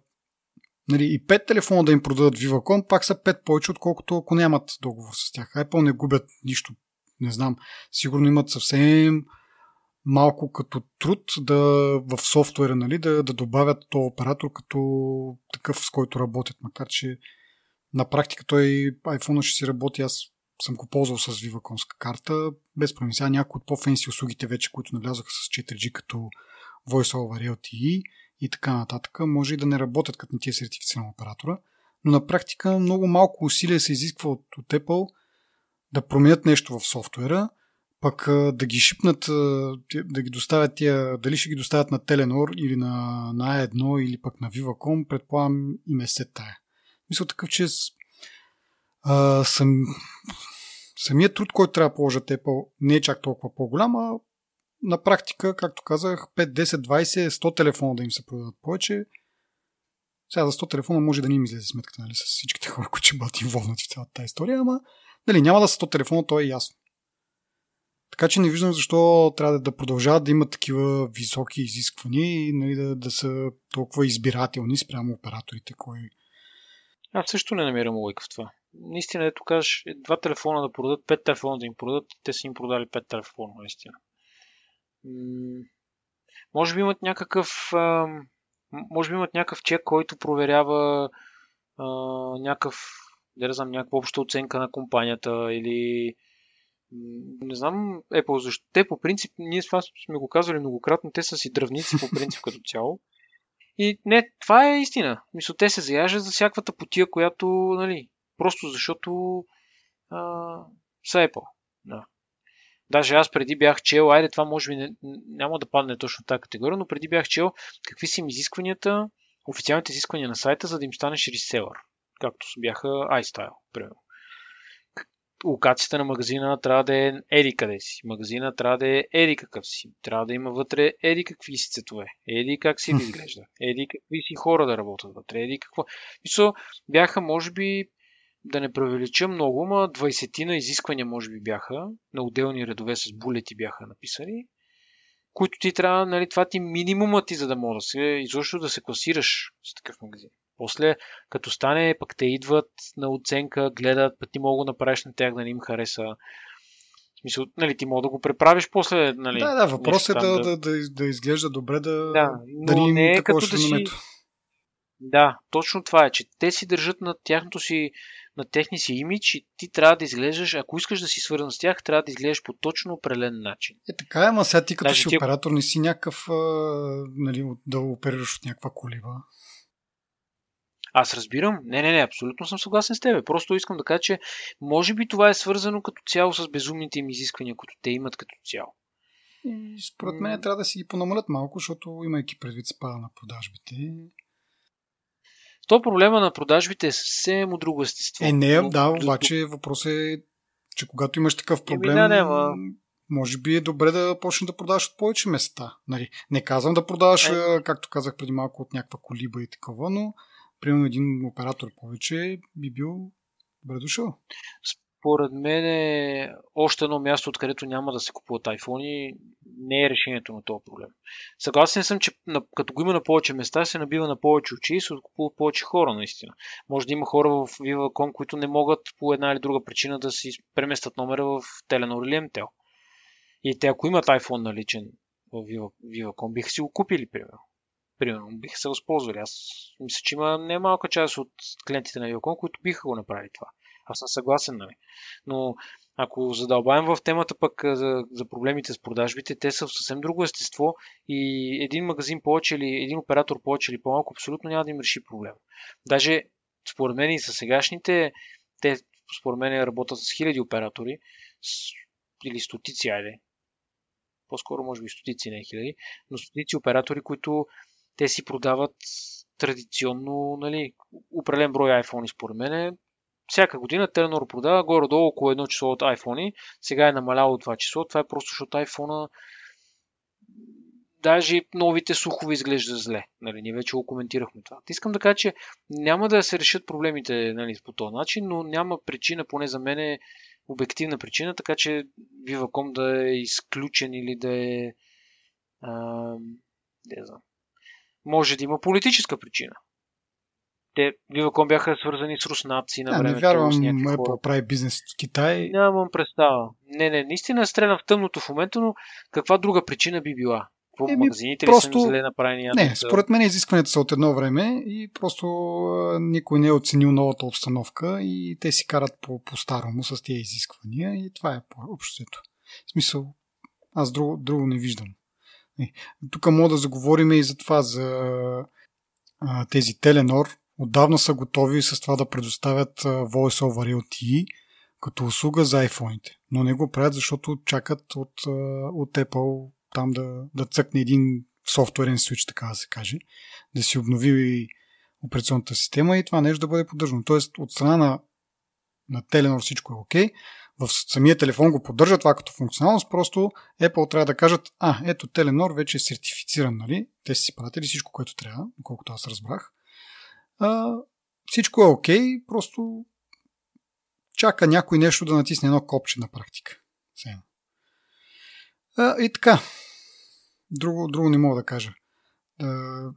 нали, и пет телефона да им продадат Viva.com, пак са пет повече, отколкото ако нямат договор с тях. Apple не губят нищо. Не знам. Сигурно имат съвсем малко като труд да, в софтуера нали, да, да добавят този оператор като такъв, с който работят. Макар, че на практика той iPhone ще си работи. Аз съм го ползвал с Viva.com карта. Без проблем. Сега някои от по-фенси услугите вече, които навлязаха с 4G като Voice over LTE и така нататък, може и да не работят като на тия сертифициран оператора. Но на практика много малко усилия се изисква от, от Apple да променят нещо в софтуера – пък да ги шипнат, да ги доставят тия, дали ще ги доставят на Теленор или на, на A1 или пък на Viva.com, предполагам им е се тая. Мисля такъв, че а, сам, самият труд, който трябва да положат Apple, не е чак толкова по-голям, а на практика, както казах, 5, 10, 20, 100 телефона да им се продадат повече. Сега за 100 телефона може да не им излезе сметката, нали, с всичките хора, които ще бъдат инволнати в цялата тази история, ама нали, няма да са 100 телефона, то е ясно. Така че не виждам защо трябва да продължават да имат такива високи изисквания и нали, да, да са толкова избирателни спрямо операторите. Кой... Аз също не намирам лойка в това. Наистина, ето кажеш, два телефона да продадат, пет телефона да им продадат, те са им продали пет телефона, наистина. Може би имат някакъв. Може би имат някакъв чек, който проверява а, някакъв, не знам, някаква обща оценка на компанията или не знам Apple защо. Те по принцип, ние с вас сме го казвали многократно, те са си дръвници по принцип като цяло. И не, това е истина. Мисля, те се заяжат за всякаквата потия, която, нали, просто защото а, са Apple. Да. Даже аз преди бях чел, айде това може би не, няма да падне точно тази категория, но преди бях чел какви са им изискванията, официалните изисквания на сайта, за да им станеш реселър. Както бяха iStyle, примерно локацията на магазина трябва да е еди къде си. Магазина трябва да е еди какъв си. Трябва да има вътре еди какви си цветове. Еди как си да [laughs] изглежда. Еди какви си хора да работят вътре. Еди какво. Мисля, бяха, може би, да не превелича много, ма 20 на изисквания може би бяха. На отделни редове с булети бяха написани. Които ти трябва, нали, това ти минимумът ти, за да мога да се, изобщо да се класираш с такъв магазин. После, като стане, пък те идват на оценка, гледат, пък ти мога да направиш на тях да не им хареса. В смисъл, нали, ти мога да го преправиш после. Нали, да, да, въпрос е да, да, да, да, изглежда добре, да, да, да ни не е като да си... Да, точно това е, че те си държат на тяхното си, на техния си имидж и ти трябва да изглеждаш, ако искаш да си свързан с тях, трябва да изглеждаш по точно определен начин. Е, така е, ама сега ти като Даже си ти... оператор не си някакъв, а, нали, да оперираш от някаква колиба. Аз разбирам. Не, не, не, абсолютно съм съгласен с теб. Просто искам да кажа, че може би това е свързано като цяло с безумните им изисквания, които те имат като цяло. И според мен трябва да си ги понамалят малко, защото имайки предвид спада на продажбите. То проблема на продажбите е съвсем от друго естество. Е, не, да, обаче въпросът е, че когато имаш такъв проблем, да, не, може би е добре да почнеш да продаваш от повече места. Нали, не казвам да продаваш, е. както казах преди малко, от някаква колиба и такова, но примерно един оператор повече би бил добре дошъл. според мен е още едно място, откъдето няма да се купуват iPhone не е решението на този проблем. Съгласен съм, че като го има на повече места, се набива на повече очи и се откупуват повече хора, наистина. Може да има хора в Viva.com, които не могат по една или друга причина да си преместят номера в Telenor или MTEL. И те, ако имат iPhone наличен в Viva.com, биха си го купили, примерно. Примерно, биха се възползвали. Аз мисля, че има немалка част от клиентите на Viva.com, които биха го направили това. Аз съм съгласен, нали? Но ако задълбаем в темата пък за, за проблемите с продажбите, те са в съвсем друго естество и един магазин повече или един оператор повече или по-малко абсолютно няма да им реши проблем. Даже според мен и с сегашните, те според мен работят с хиляди оператори с, или стотици, айде. По-скоро може би стотици, не хиляди, но стотици оператори, които те си продават традиционно, нали, определен брой iPhone според мен всяка година Telenor продава горе-долу около едно число от iPhone. Сега е намаляло това число. Това е просто защото iPhone даже новите слухове изглежда зле. Нали, ние вече го коментирахме това. Искам да кажа, че няма да се решат проблемите нали, по този начин, но няма причина, поне за мен е обективна причина, така че Viva.com да е изключен или да е... А, не знам. Може да има политическа причина те Viva.com бяха свързани с руснаци на времето. Не вярвам, Apple прави бизнес в Китай. Нямам представа. Не, не, наистина стрелям в тъмното в момента, но каква друга причина би била? По Еми, магазините просто... ли са зле направени? Не, според мен изискванията са от едно време и просто никой не е оценил новата обстановка и те си карат по, по-старому с тези изисквания и това е общото. В смисъл, аз друго, друго не виждам. Тук мога да заговорим и за това, за тези Теленор, отдавна са готови с това да предоставят Voice over LTE като услуга за iPhone-ите. Но не го правят, защото чакат от, от Apple там да, да цъкне един софтуерен свич, така да се каже, да си обнови операционната система и това нещо да бъде поддържано. Тоест, от страна на, на Telenor всичко е окей. Okay. В самия телефон го поддържа това като функционалност, просто Apple трябва да кажат, а, ето Telenor вече е сертифициран, нали? Те си пратили всичко, което трябва, колкото аз разбрах а, всичко е окей, okay, просто чака някой нещо да натисне едно копче на практика. А, и така. Друго, друго не мога да кажа. Да,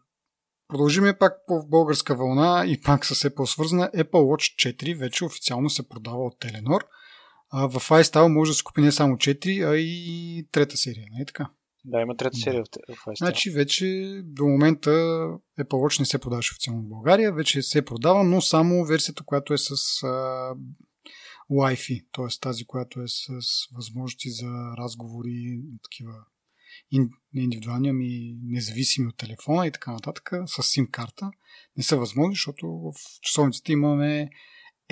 продължиме пак по българска вълна и пак с Apple свързана. Apple Watch 4 вече официално се продава от Telenor. А в iStyle може да се купи не само 4, а и трета серия. Не е така? Да, има трета серия в, в iStyle. Значи вече до момента Apple Watch не се продаваше официално в България, вече се продава, но само версията, която е с а, Wi-Fi, т.е. тази, която е с възможности за разговори, такива не индивидуални, ами независими от телефона и така нататък, с SIM карта. Не са възможни, защото в часовниците имаме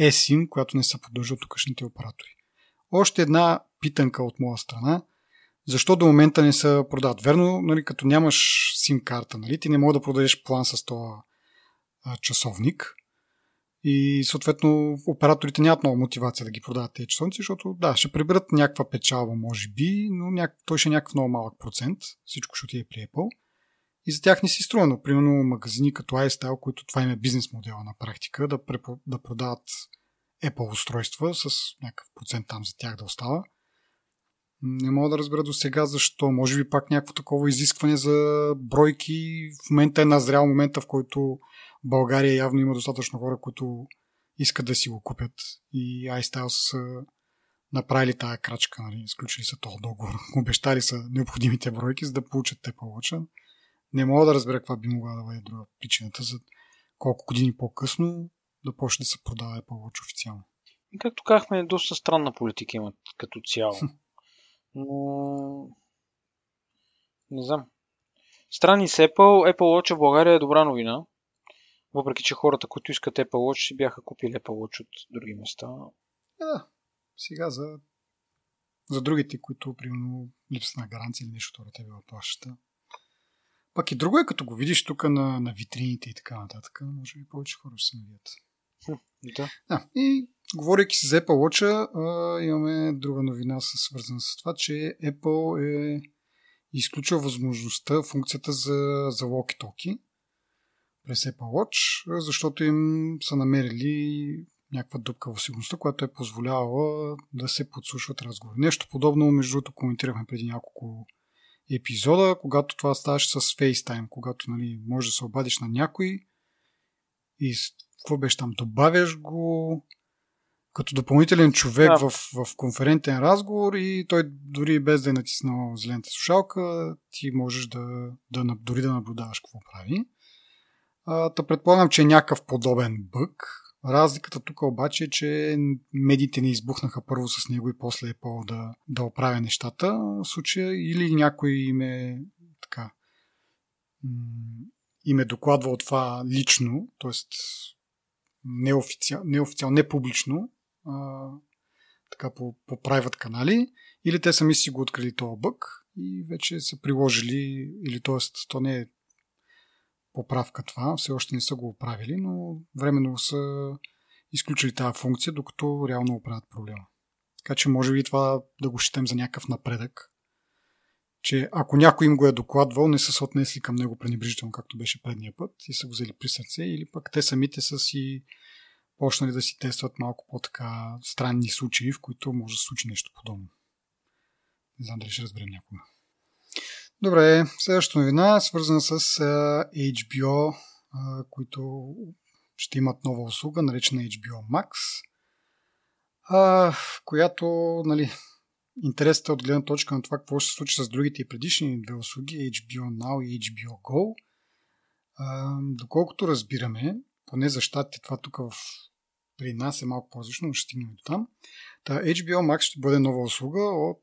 eSIM, която не се поддържа от тукашните оператори. Още една питанка от моя страна. Защо до момента не са продават? Верно, нали, като нямаш сим карта, нали, ти не мога да продадеш план с този часовник. И съответно операторите нямат много мотивация да ги продават тези часовници, защото да, ще приберат някаква печалба, може би, но няк... той ще е някакъв много малък процент. Всичко ще отиде при Apple. И за тях не си струва, но примерно магазини като iStyle, които това им е бизнес модела на практика, да, препо... да продават Apple устройства с някакъв процент там за тях да остава. Не мога да разбера до сега защо. Може би пак някакво такова изискване за бройки. В момента е назрял момента, в който България явно има достатъчно хора, които искат да си го купят. И iStyle са направили тая крачка, нали? изключили са този договор, [laughs] обещали са необходимите бройки, за да получат те получа. Не мога да разбера каква би могла да бъде друга причината за колко години по-късно да почне да се продава Apple Watch официално. И както казахме, доста странна политика имат като цяло. Но... Не знам. Страни с Apple. Apple Watch в България е добра новина. Въпреки, че хората, които искат Apple Watch, си бяха купили Apple Watch от други места. Да, сега за, за другите, които, примерно, липса на гаранция или нещо, те била плащата. Пак и друго е, като го видиш тук на, на витрините и така нататък, може би повече хора ще се навият. Да. да. И говорейки с Apple Watch, имаме друга новина, свързана с това, че Apple е изключил възможността, функцията за, за walkie-talkie през Apple Watch, защото им са намерили някаква дупка в сигурността, която е позволявала да се подслушват разговори. Нещо подобно, между другото, коментирахме преди няколко епизода, когато това ставаше с FaceTime, когато нали, може да се обадиш на някой и какво беше там, добавяш го като допълнителен човек да. в, в конферентен разговор и той дори без да е натиснал зелената слушалка, ти можеш да, да, дори да наблюдаваш какво прави. А, да предполагам, че е някакъв подобен бък. Разликата тук обаче е, че медиите не избухнаха първо с него и после е по да, да оправя нещата в случая или някой им е така им е докладвал това лично, т.е. неофициално, неофициал, не публично, а, така по, по private канали, или те сами си го открили този бък и вече са приложили, или т.е. то не е поправка това, все още не са го оправили, но временно са изключили тази функция, докато реално оправят проблема. Така че може би това да го считам за някакъв напредък, че ако някой им го е докладвал, не са се отнесли към него пренебрежително, както беше предния път и са го взели при сърце, или пък те самите са си почнали да си тестват малко по-така странни случаи, в които може да се случи нещо подобно. Не знам дали ще разберем някога. Добре, следващата новина свързана с HBO, които ще имат нова услуга, наречена HBO Max, която нали, интересът от гледна точка на това какво ще се случи с другите и предишни две услуги, HBO Now и HBO Go. доколкото разбираме, поне за щатите това тук в при нас е малко по-различно, но ще стигнем до там. Та HBO Max ще бъде нова услуга от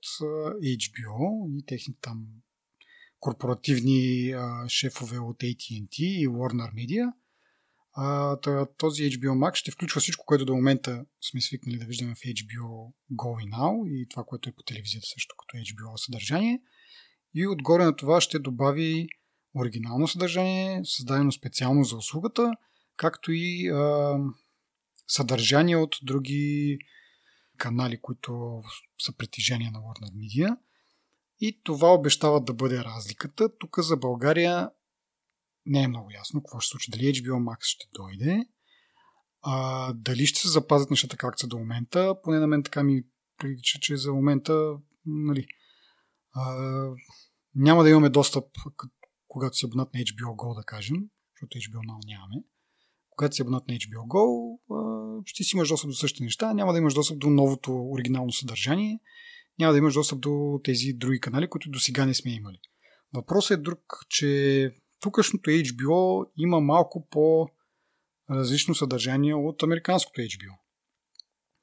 HBO и техните там корпоративни а, шефове от AT&T и Warner Media. Този HBO Max ще включва всичко, което до момента сме свикнали да виждаме в HBO Go и Now и това, което е по телевизията също като HBO съдържание. И отгоре на това ще добави оригинално съдържание, създадено специално за услугата, както и а, съдържание от други канали, които са притежения на Warner Media. И това обещава да бъде разликата. Тук за България не е много ясно какво ще случи. Дали HBO Max ще дойде, а, дали ще се запазят нещата както са до момента. Поне на мен така ми прилича, че за момента нали, а, няма да имаме достъп, когато си абонат на HBO Go, да кажем, защото HBO Now нямаме. Когато си абонат на HBO Go, а, ще си имаш достъп до същите неща, няма да имаш достъп до новото оригинално съдържание, няма да имаш достъп до тези други канали, които до сега не сме имали. Въпросът е друг, че тукашното HBO има малко по различно съдържание от американското HBO.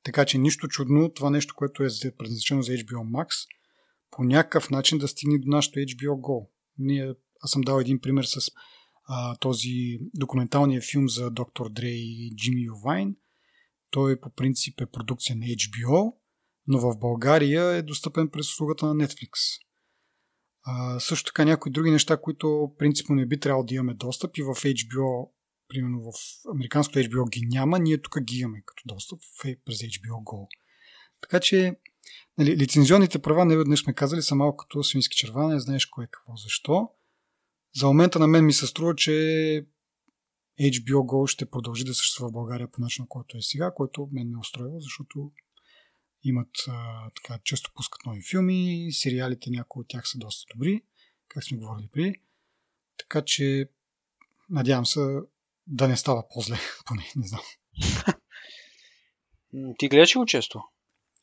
Така че нищо чудно това нещо, което е предназначено за HBO Max, по някакъв начин да стигне до нашото HBO Go. Ние, аз съм дал един пример с а, този документалния филм за доктор Дрей и Джимми Ювайн. Той по принцип е продукция на HBO, но в България е достъпен през услугата на Netflix. Също така някои други неща, които принципно не би трябвало да имаме достъп и в HBO, примерно в американското HBO ги няма, ние тук ги имаме като достъп през HBO Go. Така че нали, лицензионните права, не веднъж сме казали, са малко като свински черва, не знаеш кое какво, защо. За момента на мен ми се струва, че HBO Go ще продължи да съществува в България по начин, който е сега, който мен не устроива, защото имат а, така, често пускат нови филми, сериалите някои от тях са доста добри, как сме говорили при. Така че надявам се да не става по-зле, [laughs] поне, не знам. Ти гледаш ли го често?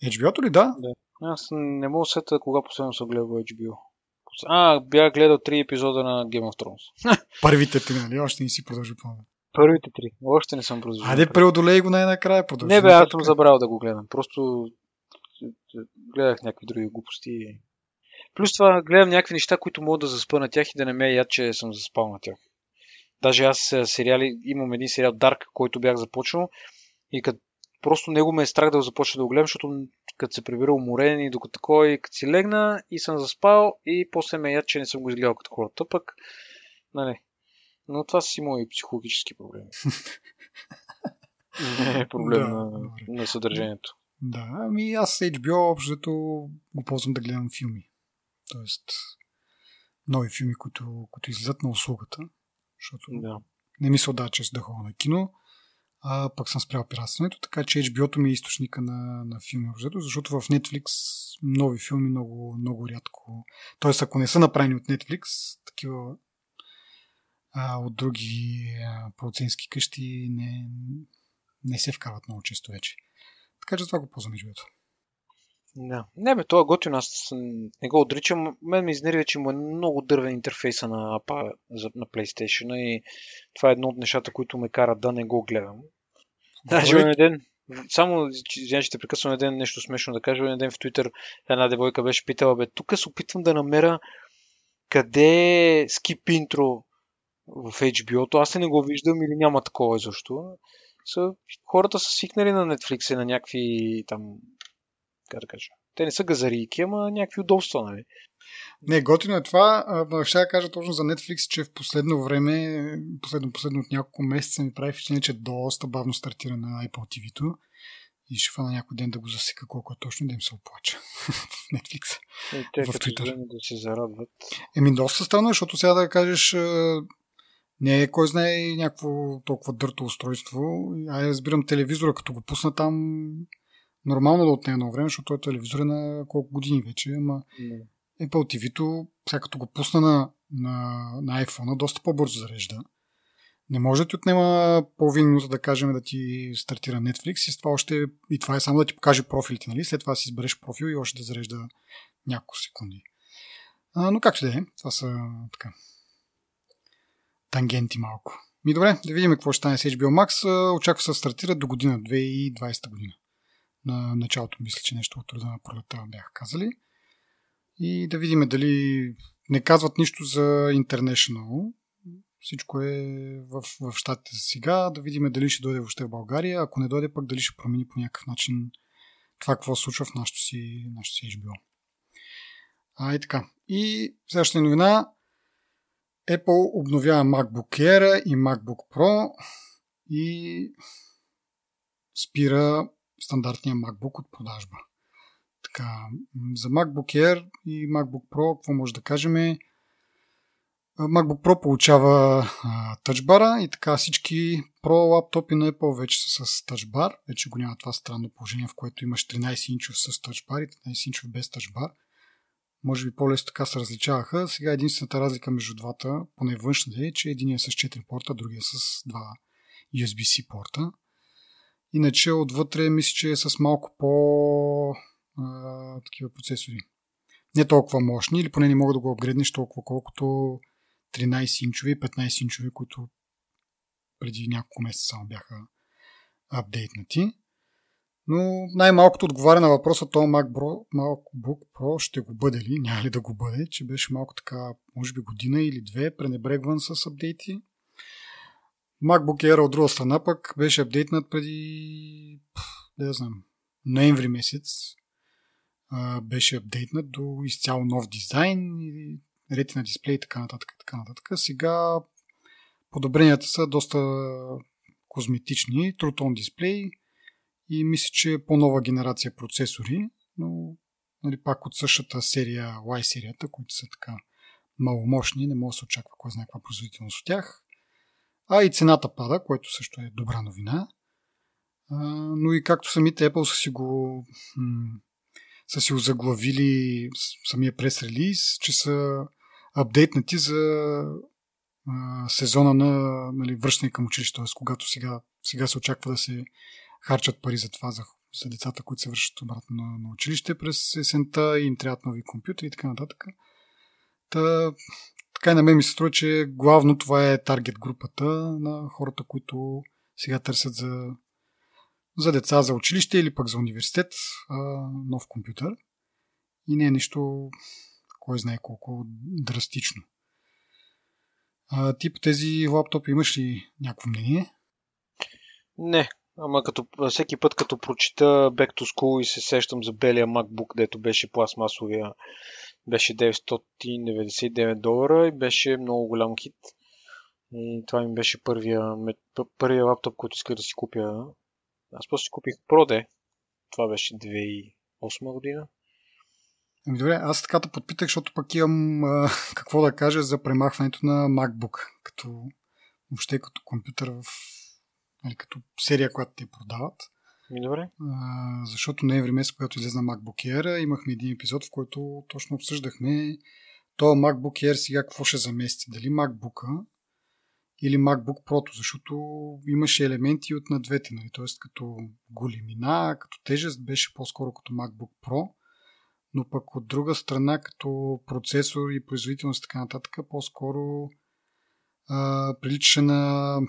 HBO-то ли, да? Да. Аз не мога сета кога последно съм гледал HBO. А, бях гледал три епизода на Game of Thrones. [laughs] Първите три, нали? Още не си продължи по Първите три. Още не съм продължил. Айде, преодолей го най-накрая. Не бе, аз съм забрал да го гледам. Просто гледах някакви други глупости. Плюс това гледам някакви неща, които мога да заспа на тях и да не ме яд, че съм заспал на тях. Даже аз сериали, имам един сериал Dark, който бях започнал и като просто него ме е страх да го започна да го гледам, защото като се прибира уморен и докато и като си легна и съм заспал и после ме яд, че не съм го изгледал като хората, пък нали. Но това са си мои психологически проблеми. [laughs] не е проблем да, на, на съдържанието. Да, ами аз HBO общото го ползвам да гледам филми. Тоест, нови филми, които, които излизат на услугата. Защото да. не ми се отдава чест да ходя на кино. а пък съм спрял пиратстването, така че HBO-то ми е източника на, на филми, защото в Netflix нови филми много, много рядко. Тоест, ако не са направени от Netflix, такива а, от други а, продуцентски къщи не, не се вкарват много често вече. Така че това го ползвам HBO-то. Да. Не бе, това е готино, аз не го отричам. Мен ме изнервя, че му е много дървен интерфейса на на PlayStation и това е едно от нещата, които ме карат да не го гледам. Даже един ден, само, извинявай, ще прекъсвам един нещо смешно да кажа. Един ден в Twitter една девойка беше питала, бе, тук се опитвам да намеря къде е скип интро в HBO-то. Аз не го виждам или няма такова защо. Са, хората са свикнали на Netflix и на някакви там така да кажа. Те не са газарийки, ама някакви удобства, нали? Не, готино е това. Ще да кажа точно за Netflix, че в последно време, последно, последно от няколко месеца ми прави впечатление, че доста бавно стартира на Apple TV-то и ще фана някой ден да го засека колко е точно да им се оплача [laughs] в Netflix. И те, в Twitter. да се зарадват. Еми, доста странно, защото сега да кажеш не е кой знае някакво толкова дърто устройство. Ай, разбирам телевизора, като го пусна там, нормално да отнеме едно време, защото е телевизор е на колко години вече, ама mm. Apple TV-то, сега като го пусна на, на, на iPhone, доста по-бързо зарежда. Не може да ти отнема половин минута да кажем да ти стартира Netflix и с това още и това е само да ти покаже профилите, нали? След това си избереш профил и още да зарежда няколко секунди. А, но както да е, това са така тангенти малко. Ми добре, да видим какво ще стане с HBO Max. Очаква се да стартира до година, 2020 година на началото, мисля, че нещо от рода на пролета бяха казали. И да видим дали не казват нищо за International. Всичко е в, в щатите за сега. Да видим дали ще дойде въобще в България. Ако не дойде, пък дали ще промени по някакъв начин това, какво случва в нашото си, нашото си HBO. А, и така. И следващата новина. Apple обновява MacBook Air и MacBook Pro и спира стандартния MacBook от продажба. Така, за MacBook Air и MacBook Pro, какво може да кажем е MacBook Pro получава тъчбара и така всички Pro лаптопи на Apple вече са с тъчбар. Вече го няма това странно положение, в което имаш 13 инчов с тъчбар и 13 инчов без тъчбар. Може би по-лесно така се различаваха. Сега единствената разлика между двата, поне външната е, че един е с 4 порта, другия е с 2 USB-C порта. Иначе отвътре мисля, че е с малко по а, такива процесори. Не толкова мощни, или поне не мога да го апгрейднеш толкова, колкото 13 инчови, 15 инчови, които преди няколко месеца само бяха апдейтнати. Но най-малкото отговаря на въпроса, то MacBook Pro ще го бъде ли, няма ли да го бъде, че беше малко така, може би година или две, пренебрегван с апдейти. MacBook Air от друга страна пък беше апдейтнат преди, да знам, ноември месец. А, беше апдейтнат до изцяло нов дизайн и ретина дисплей и така нататък. Така нататък. Сега подобренията са доста козметични. Tone дисплей и мисля, че е по-нова генерация процесори, но нали, пак от същата серия, Y серията, които са така маломощни, не може да се очаква кой знае каква производителност от тях а и цената пада, което също е добра новина. А, но и както самите Apple са си го м- са си заглавили самия прес-релиз, че са апдейтнати за а, сезона на нали, връщане към училище, т.е. когато сега, сега се очаква да се харчат пари за това, за, за децата, които се връщат обратно на, на училище през есента и им трябват нови компютри и така нататък. Та, така и на мен ми се струва, че главно това е таргет групата на хората, които сега търсят за, за деца, за училище или пък за университет а, нов компютър. И не е нищо, кой знае колко драстично. А, ти тези лаптопи имаш ли някакво мнение? Не, ама като, всеки път като прочита Back to School и се сещам за белия MacBook, дето беше пластмасовия беше 999 долара и беше много голям хит. И това ми беше първия, първия лаптоп, който исках да си купя. Аз после си купих Pro Това беше 2008 година. Ами добре, аз така да подпитах, защото пък имам а, какво да кажа за премахването на MacBook, като въобще като компютър в нали, като серия, която те продават. Добре. А, защото ноември месец, когато излезна MacBook Air, имахме един епизод, в който точно обсъждахме този MacBook Air сега какво ще замести. Дали MacBook или MacBook Pro, защото имаше елементи от на двете. Нали? Тоест като големина, като тежест беше по-скоро като MacBook Pro, но пък от друга страна като процесор и производителност и така нататък, по-скоро а, приличаше на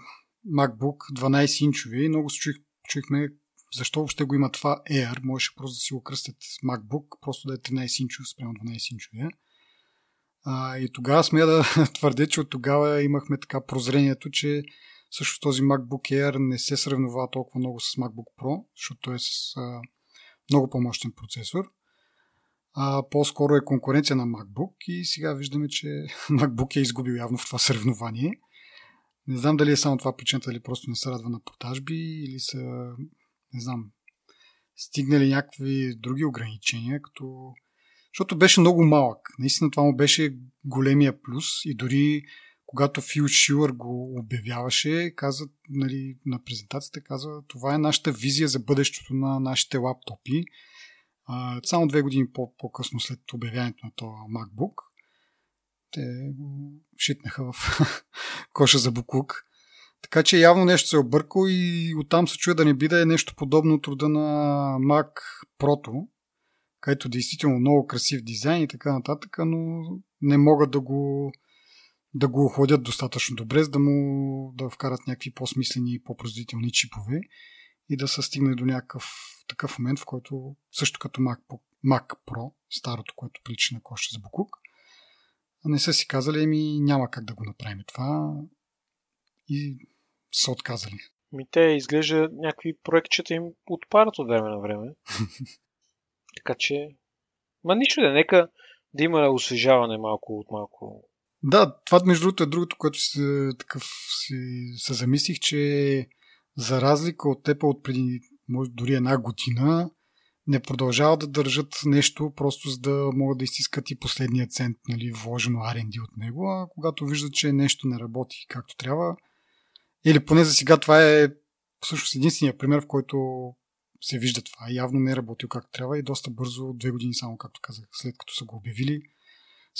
MacBook 12 инчови. Много се чух, чуихме защо въобще го има това Air. Можеше просто да си го кръстят MacBook, просто да е 13 инчов спрямо 12 инчовия. А, и тогава сме да [laughs] твърдя, че от тогава имахме така прозрението, че също този MacBook Air не се сравнува толкова много с MacBook Pro, защото е с а, много по-мощен процесор. А, по-скоро е конкуренция на MacBook и сега виждаме, че [laughs] MacBook е изгубил явно в това съревнование. Не знам дали е само това причината, дали просто не се радва на продажби или са, не знам, стигнали някакви други ограничения, като защото беше много малък. Наистина това му беше големия плюс и дори когато Фил Шилър го обявяваше, каза, нали, на презентацията каза, това е нашата визия за бъдещето на нашите лаптопи. А, само две години по-късно след обявяването на този MacBook, те го шитнаха в [laughs] коша за буклук. Така че явно нещо се е объркало и оттам се чуя да не би да е нещо подобно от рода на Mac Pro, където действително много красив дизайн и така нататък, но не могат да го, да го охладят достатъчно добре, за да му да вкарат някакви по-смислени и по-производителни чипове и да се стигне до някакъв такъв момент, в който също като Mac, Mac Pro, старото, което прилича на коша за буклук, не са си казали, ми няма как да го направим това и са отказали. Ми те изглежда някакви проектчета им отпадат от време на време. [laughs] Така че, ма нищо да, нека да има освежаване малко от малко. Да, това между другото е другото, което си, такъв си, се замислих, че за разлика от теб от преди може, дори една година, не продължават да държат нещо, просто за да могат да изтискат и последния цент, нали, вложено R&D от него, а когато виждат, че нещо не работи както трябва, или поне за сега това е всъщност единствения пример, в който се вижда това. Явно не е работил както трябва и доста бързо, две години само, както казах, след като са го обявили,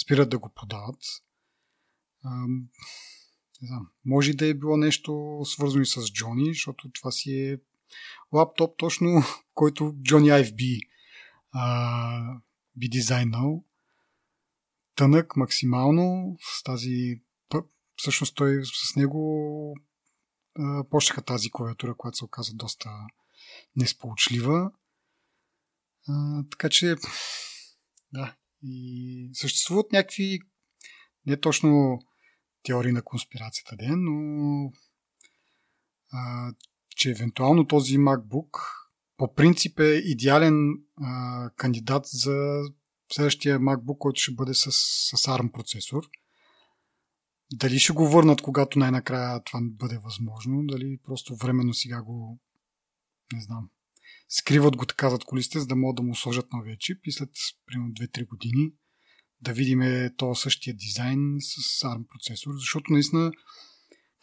спират да го продават. Ам, не знам, може да е било нещо свързано и с Джони, защото това си е лаптоп точно, [laughs] който Джони Айв би, а, би дизайнал. Тънък максимално с тази всъщност той с него почнаха тази клавиатура, която се оказа доста несполучлива. А, така че, да. И съществуват някакви не точно теории на конспирацията ден, но а, че евентуално този MacBook по принцип е идеален а, кандидат за следващия MacBook, който ще бъде с, с ARM процесор. Дали ще го върнат, когато най-накрая това бъде възможно, дали просто временно сега го не знам, скриват го така зад колисите, за да могат да му сложат новия чип и след примерно 2-3 години да видим то същия дизайн с ARM процесор, защото наистина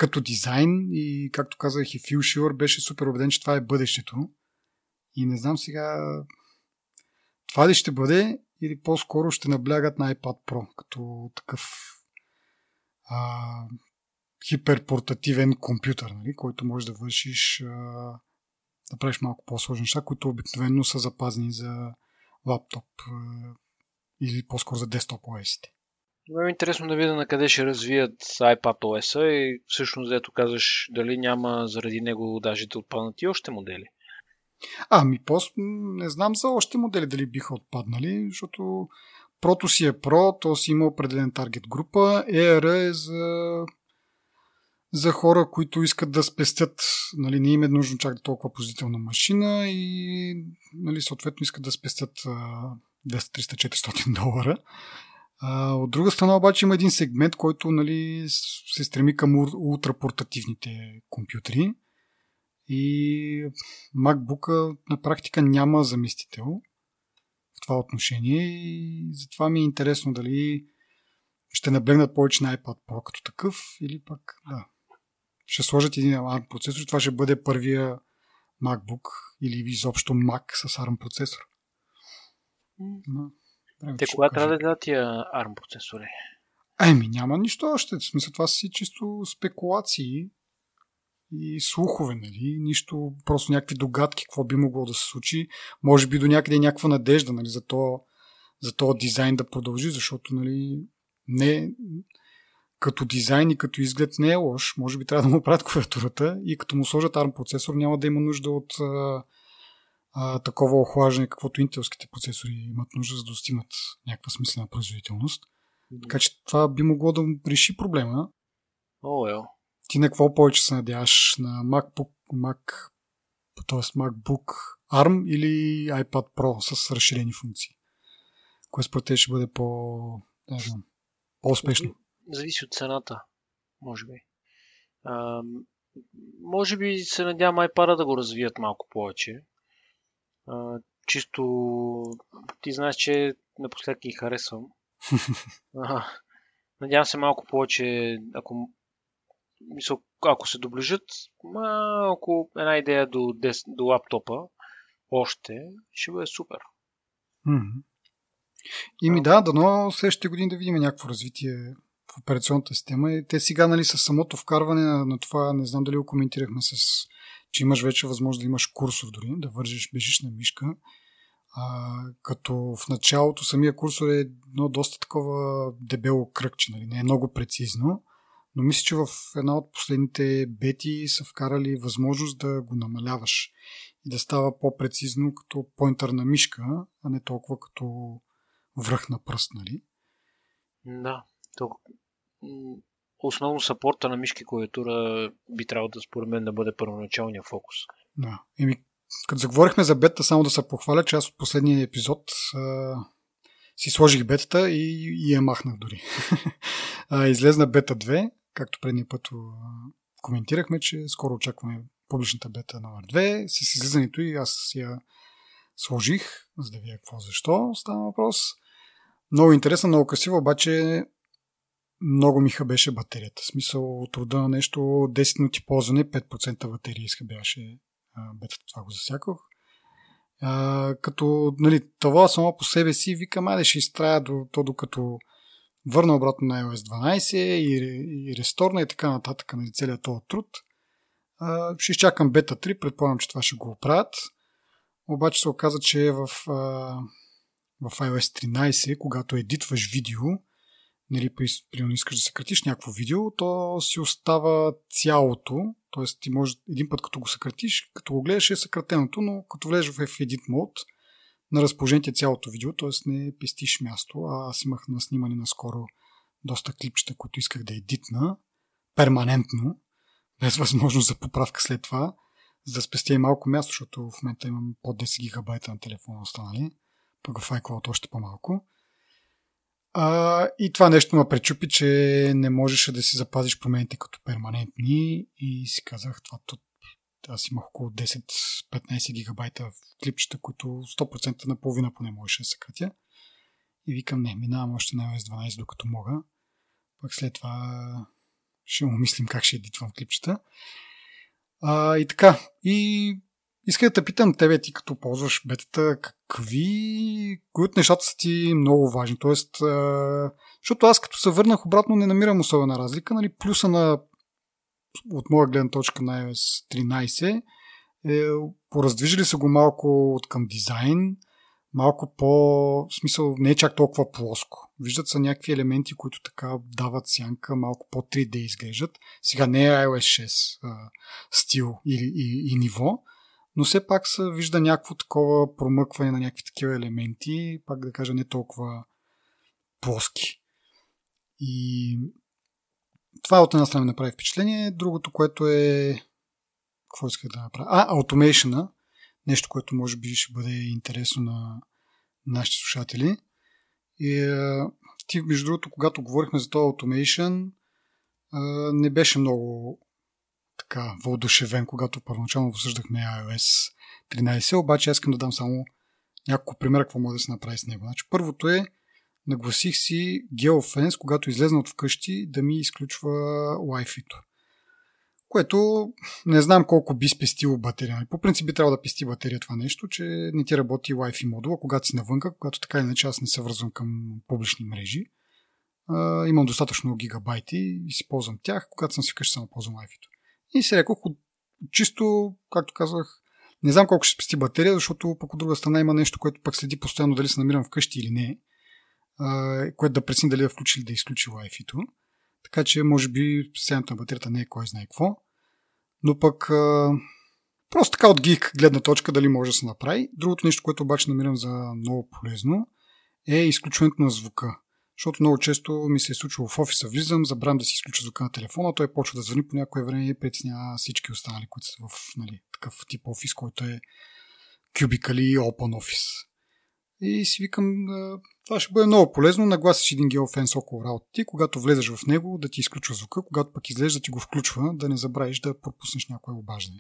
като дизайн и както казах и Фил Шилър беше супер убеден, че това е бъдещето. И не знам сега това ли ще бъде или по-скоро ще наблягат на iPad Pro като такъв а, хиперпортативен компютър, нали, който може да вършиш а, да правиш малко по-сложни неща, които обикновено са запазени за лаптоп или по-скоро за десктоп OS-ите. Много е интересно да видя на къде ще развият iPad OS и всъщност, дето казваш, дали няма заради него даже да отпаднат и още модели. Ами, просто не знам за още модели дали биха отпаднали, защото Прото си е Pro, то си има определен таргет група, Air е за за хора, които искат да спестят, нали, не им е нужно чак толкова позитивна машина и нали, съответно искат да спестят 200, 300, 400 долара. А, от друга страна обаче има един сегмент, който нали, се стреми към ултрапортативните компютри. И MacBook на практика няма заместител в това отношение. И затова ми е интересно дали ще наблегнат повече на iPad Pro като такъв или пък да, ще сложат един ARM процесор. Това ще бъде първия MacBook или изобщо Mac с ARM процесор. Но, Те кога трябва да дадат тия ARM процесори? Еми, няма нищо още. В смисъл, това си чисто спекулации и слухове, нали? Нищо, просто някакви догадки, какво би могло да се случи. Може би до някъде някаква надежда, нали, за то, за този дизайн да продължи, защото, нали, не, като дизайн и като изглед не е лош. Може би трябва да му правят клавиатурата и като му сложат ARM процесор няма да има нужда от а, такова охлаждане, каквото интелските процесори имат нужда, за да достигнат някаква смислена производителност. Така че това би могло да реши проблема. Oh, well. Ти на какво повече се надяваш? На MacBook, Mac, т.е. MacBook ARM или iPad Pro с разширени функции? Кое според те ще бъде по, не знам, по-успешно? Зависи от цената, може би. А, може би се надявам iPad да го развият малко повече. А, чисто ти знаеш, че напоследък ги харесвам. [laughs] а, надявам се малко повече, ако мисъл, ако се доближат малко една идея до, до лаптопа, още, ще бъде супер. Mm-hmm. И ми да, дано следващите години да видим някакво развитие в операционната система. И те сега, нали, с самото вкарване на, на това, не знам дали го коментирахме с че имаш вече възможност да имаш курсор дори, да вържиш бежиш на мишка. А, като в началото самия курсор е едно доста такова дебело кръгче, нали? не е много прецизно, но мисля, че в една от последните бети са вкарали възможност да го намаляваш и да става по-прецизно като поинтър на мишка, а не толкова като връх на пръст, нали? Да, то, основно сапорта на мишки клавиатура би трябвало да според мен да бъде първоначалния фокус. Да. Еми, като заговорихме за бета, само да се похваля, че аз от последния епизод а, си сложих бетата и, и я махнах дори. [laughs] а, излезна бета 2, както предния път коментирахме, че скоро очакваме публичната бета номер 2. С излизането и аз я сложих, за да видя какво защо става въпрос. Много интересно, много красиво, обаче много ми беше батерията. В смисъл от рода на нещо 10 минути ползване, 5% батерия изхъбяваше бетата, това го засякох. А, като нали, това само по себе си викам, айде ще изтрая до, то докато върна обратно на iOS 12 и, и ресторна и така нататък, нали, целият този труд. А, ще изчакам бета 3, предполагам, че това ще го оправят. Обаче се оказа, че в, а, в iOS 13, когато едитваш видео, нали, примерно искаш да съкратиш някакво видео, то си остава цялото, т.е. ти може един път като го съкратиш, като го гледаш е съкратеното, но като влезеш в Edit мод, на разположение цялото видео, т.е. не пестиш място. А аз имах на снимане наскоро доста клипчета, които исках да едитна перманентно, без възможност за поправка след това, за да спестя и малко място, защото в момента имам под 10 гигабайта на телефона останали, пък в iCloud още по-малко. А, и това нещо ме пречупи, че не можеше да си запазиш промените като перманентни и си казах, това тут аз имах около 10-15 гигабайта в клипчета, които 100% на половина поне можеше да съкратя. И викам, не, минавам още на iOS 12, докато мога. Пък след това ще му мислим как ще едитвам клипчета. А, и така. И Искам да те питам тебе, ти като ползваш бетата, какви, от нещата са ти много важни? Тоест, защото аз като се върнах обратно не намирам особена разлика. Нали? Плюса на, от моя гледна точка на iOS 13 е, пораздвижили са го малко от към дизайн, малко по, в смисъл, не е чак толкова плоско. Виждат са някакви елементи, които така дават сянка, малко по 3D изглеждат. Сега не е iOS 6 а, стил и, и, и ниво, но все пак се вижда някакво такова промъкване на някакви такива елементи, пак да кажа не толкова плоски. И това от една страна направи впечатление. Другото, което е... Какво исках да направя? А, automation Нещо, което може би ще бъде интересно на нашите слушатели. И, ти, между другото, когато говорихме за този automation, не беше много така въодушевен, когато първоначално обсъждахме iOS 13, обаче аз искам да дам само няколко примера какво може да се направи с него. Значи, първото е, нагласих си GeoFence, когато излезна от вкъщи, да ми изключва Wi-Fi-то. което не знам колко би спестило батерия. По принцип би трябвало да пести батерия това нещо, че не ти работи Wi-Fi модула, когато си навънка, когато така иначе аз не се връзвам към публични мрежи. А, имам достатъчно гигабайти и си ползвам тях, когато съм си вкъщи само ползвам Wi-Fi. И си рекох, чисто, както казах, не знам колко ще спести батерия, защото пък от друга страна има нещо, което пък следи постоянно дали се намирам вкъщи или не, което да прецени дали да включи или да изключи Wi-Fi-то. Така че, може би, състоянието на батерията не е кой знае какво. Но пък, просто така от гик гледна точка, дали може да се направи. Другото нещо, което обаче намирам за много полезно, е изключването на звука. Защото много често ми се е случило в офиса, влизам, забравям да си изключа звука на телефона, той почва да звъни по някое време и притеснява всички останали, които са в нали, такъв тип офис, който е кюбикали open office. И си викам, това ще бъде много полезно. Нагласиш един геофенс около работа ти, когато влезеш в него, да ти изключва звука, когато пък излезеш да ти го включва, да не забравиш да пропуснеш някое обаждане.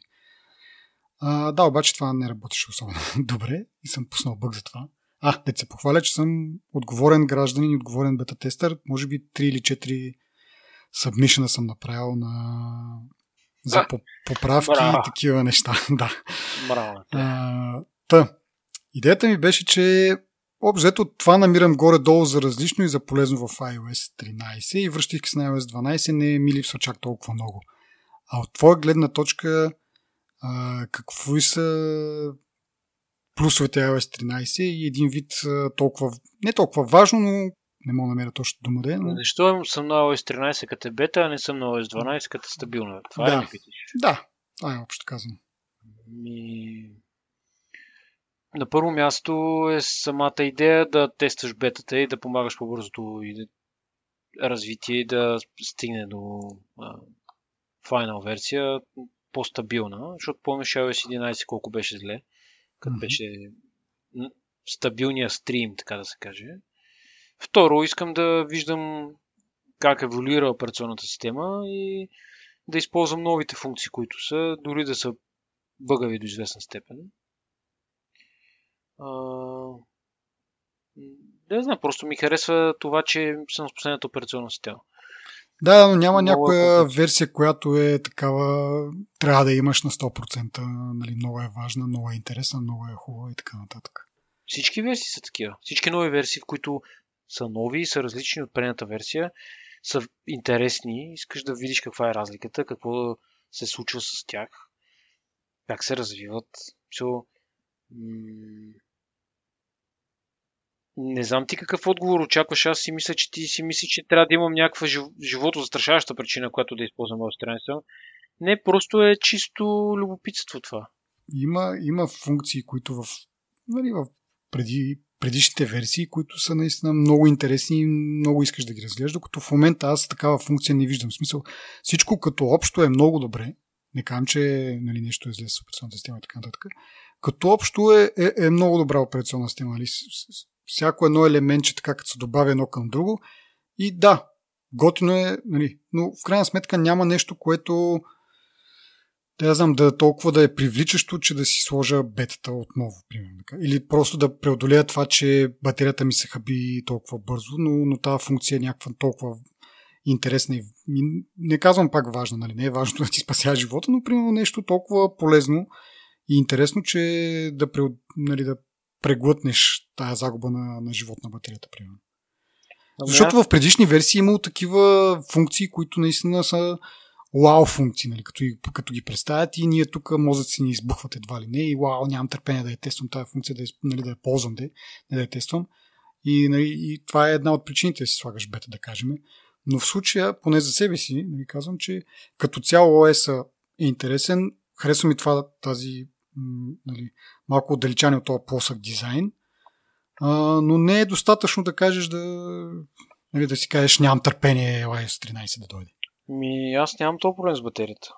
А, да, обаче това не работеше особено [laughs] добре и съм пуснал бък за това. А, да се похваля, че съм отговорен гражданин и отговорен бета-тестър. Може би 3 или 4 събмишена съм направил на за да. поправки Браво. и такива неща. [laughs] да. Браво. А, та, идеята ми беше, че обзето това намирам горе-долу за различно и за полезно в iOS 13 и връщайки се на iOS 12 не ми липсва чак толкова много. А от твоя гледна точка а, какво са плюсовете iOS 13 и един вид толкова, не толкова важно, но не мога да намеря точно дума да е. Но... Защо съм на iOS 13 като е бета, а не съм на iOS 12 като е стабилна? Това да. е ли питаш? Да, това е общо казано. Ми... На първо място е самата идея да тестваш бетата и да помагаш по-бързото и да... развитие и да стигне до а, финал версия по-стабилна, защото помниш iOS 11 колко беше зле като mm-hmm. беше стабилния стрим, така да се каже. Второ, искам да виждам как еволюира операционната система и да използвам новите функции, които са, дори да са бъгави до известна степен. А... Не знам, просто ми харесва това, че съм с последната операционна система. Да, но няма много е някоя е версия, която е такава, трябва да имаш на 100%, нали, много е важна, много е интересна, много е хубава и така нататък. Всички версии са такива. Всички нови версии, в които са нови и са различни от предната версия, са интересни. Искаш да видиш каква е разликата, какво се случва с тях, как се развиват. So, м- не знам ти какъв отговор очакваш. Аз си мисля, че ти си мислиш, че трябва да имам някаква живото застрашаваща причина, която да използвам моят страница. Не, просто е чисто любопитство това. Има, има функции, които в, нали, в преди, предишните версии, които са наистина много интересни и много искаш да ги разглеждаш, докато в момента аз такава функция не виждам. Смисъл, всичко като общо е много добре. Не казвам, че нали, нещо е зле с операционната система и така нататък. Като общо е, е, е много добра операционна система. Нали? Всяко едно елементче, така като се добавя едно към друго. И да, готино е, нали, но в крайна сметка няма нещо, което да знам, да толкова да е привличащо, че да си сложа бетата отново, примерно. Или просто да преодолея това, че батерията ми се хаби толкова бързо, но, но тази функция е някаква толкова интересна и не казвам пак важна, нали? не е важно [laughs] да ти спася живота, но примерно нещо толкова полезно и интересно, че да, нали, да преглътнеш тая загуба на, на живот на батерията, примерно. Ами Защото в предишни версии имало такива функции, които наистина са вау функции, нали, като, като ги представят и ние тук мозъци ни избухват едва ли не и вау, нямам търпение да я тествам тази функция, да я, нали, да я ползвам, да, не да я тествам. И, нали, и това е една от причините да си слагаш бета, да кажем. Но в случая, поне за себе си, нали, казвам, че като цяло OS е интересен. Харесва ми това, тази нали, малко отдалечани от този плосък дизайн, а, но не е достатъчно да кажеш да, нали, да си кажеш нямам търпение iOS 13 да дойде. Ми, аз нямам този проблем с батерията.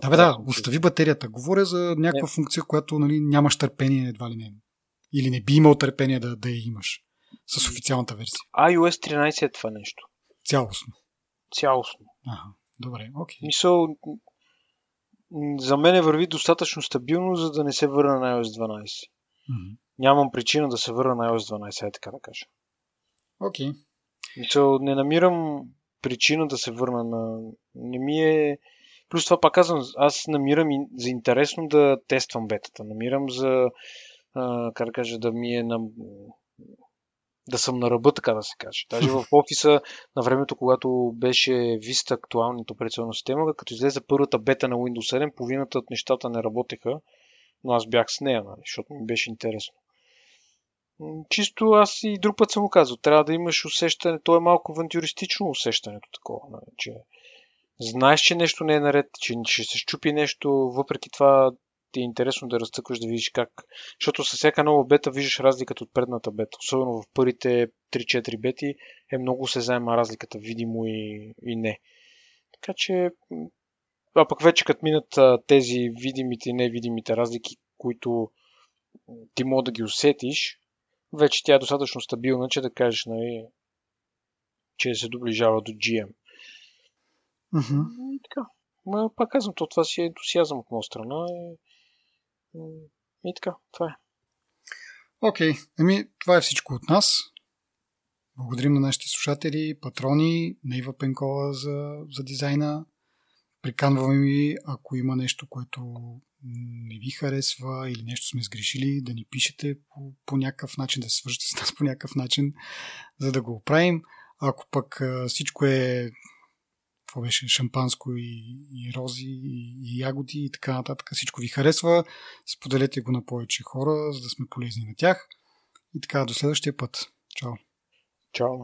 Да, бе, да, остави батерията. Говоря за някаква не. функция, която нали, нямаш търпение едва ли не. Или не би имал търпение да, да я имаш с официалната версия. iOS 13 е това нещо. Цялостно. Цялостно. Ага, добре, окей. Okay. Мисъл, за мен върви достатъчно стабилно, за да не се върна на iOS 12. Mm-hmm. Нямам причина да се върна на iOS 12, е така да кажа. Окей. Okay. не намирам причина да се върна на... Не ми е... Плюс това пак казвам, аз намирам и за интересно да тествам бетата. Намирам за, а, как да кажа, да ми е на, да съм на ръба, така да се каже. Даже в [laughs] офиса на времето, когато беше Vista актуалната операционна система, като излезе първата бета на Windows 7, половината от нещата не работеха, но аз бях с нея, нали, защото ми беше интересно. Чисто аз и друг път съм го казал, трябва да имаш усещане, то е малко авантюристично усещането такова, нали, че знаеш, че нещо не е наред, че ще се щупи нещо, въпреки това ти е интересно да разцъкваш, да видиш как. Защото със всяка нова бета виждаш разликата от предната бета. Особено в първите 3-4 бети е много се заема разликата, видимо и, и не. Така че, а пък вече като минат тези видимите и невидимите разлики, които ти мога да ги усетиш, вече тя е достатъчно стабилна, че да кажеш, нали, че се доближава до GM. Mm-hmm. И така. Ма, пак казвам, то това си е ентусиазъм от моя страна. И, и така, това е. Окей, okay. ами това е всичко от нас. Благодарим на нашите слушатели, патрони, на Ива Пенкова за, за дизайна. Приканваме ви, ако има нещо, което не ви харесва или нещо сме сгрешили, да ни пишете по, по някакъв начин, да се свържете с нас по някакъв начин, за да го оправим. Ако пък всичко е какво беше, шампанско и, и рози и, и ягоди и така нататък. Всичко ви харесва. Споделете го на повече хора, за да сме полезни на тях. И така, до следващия път. Чао! Чао!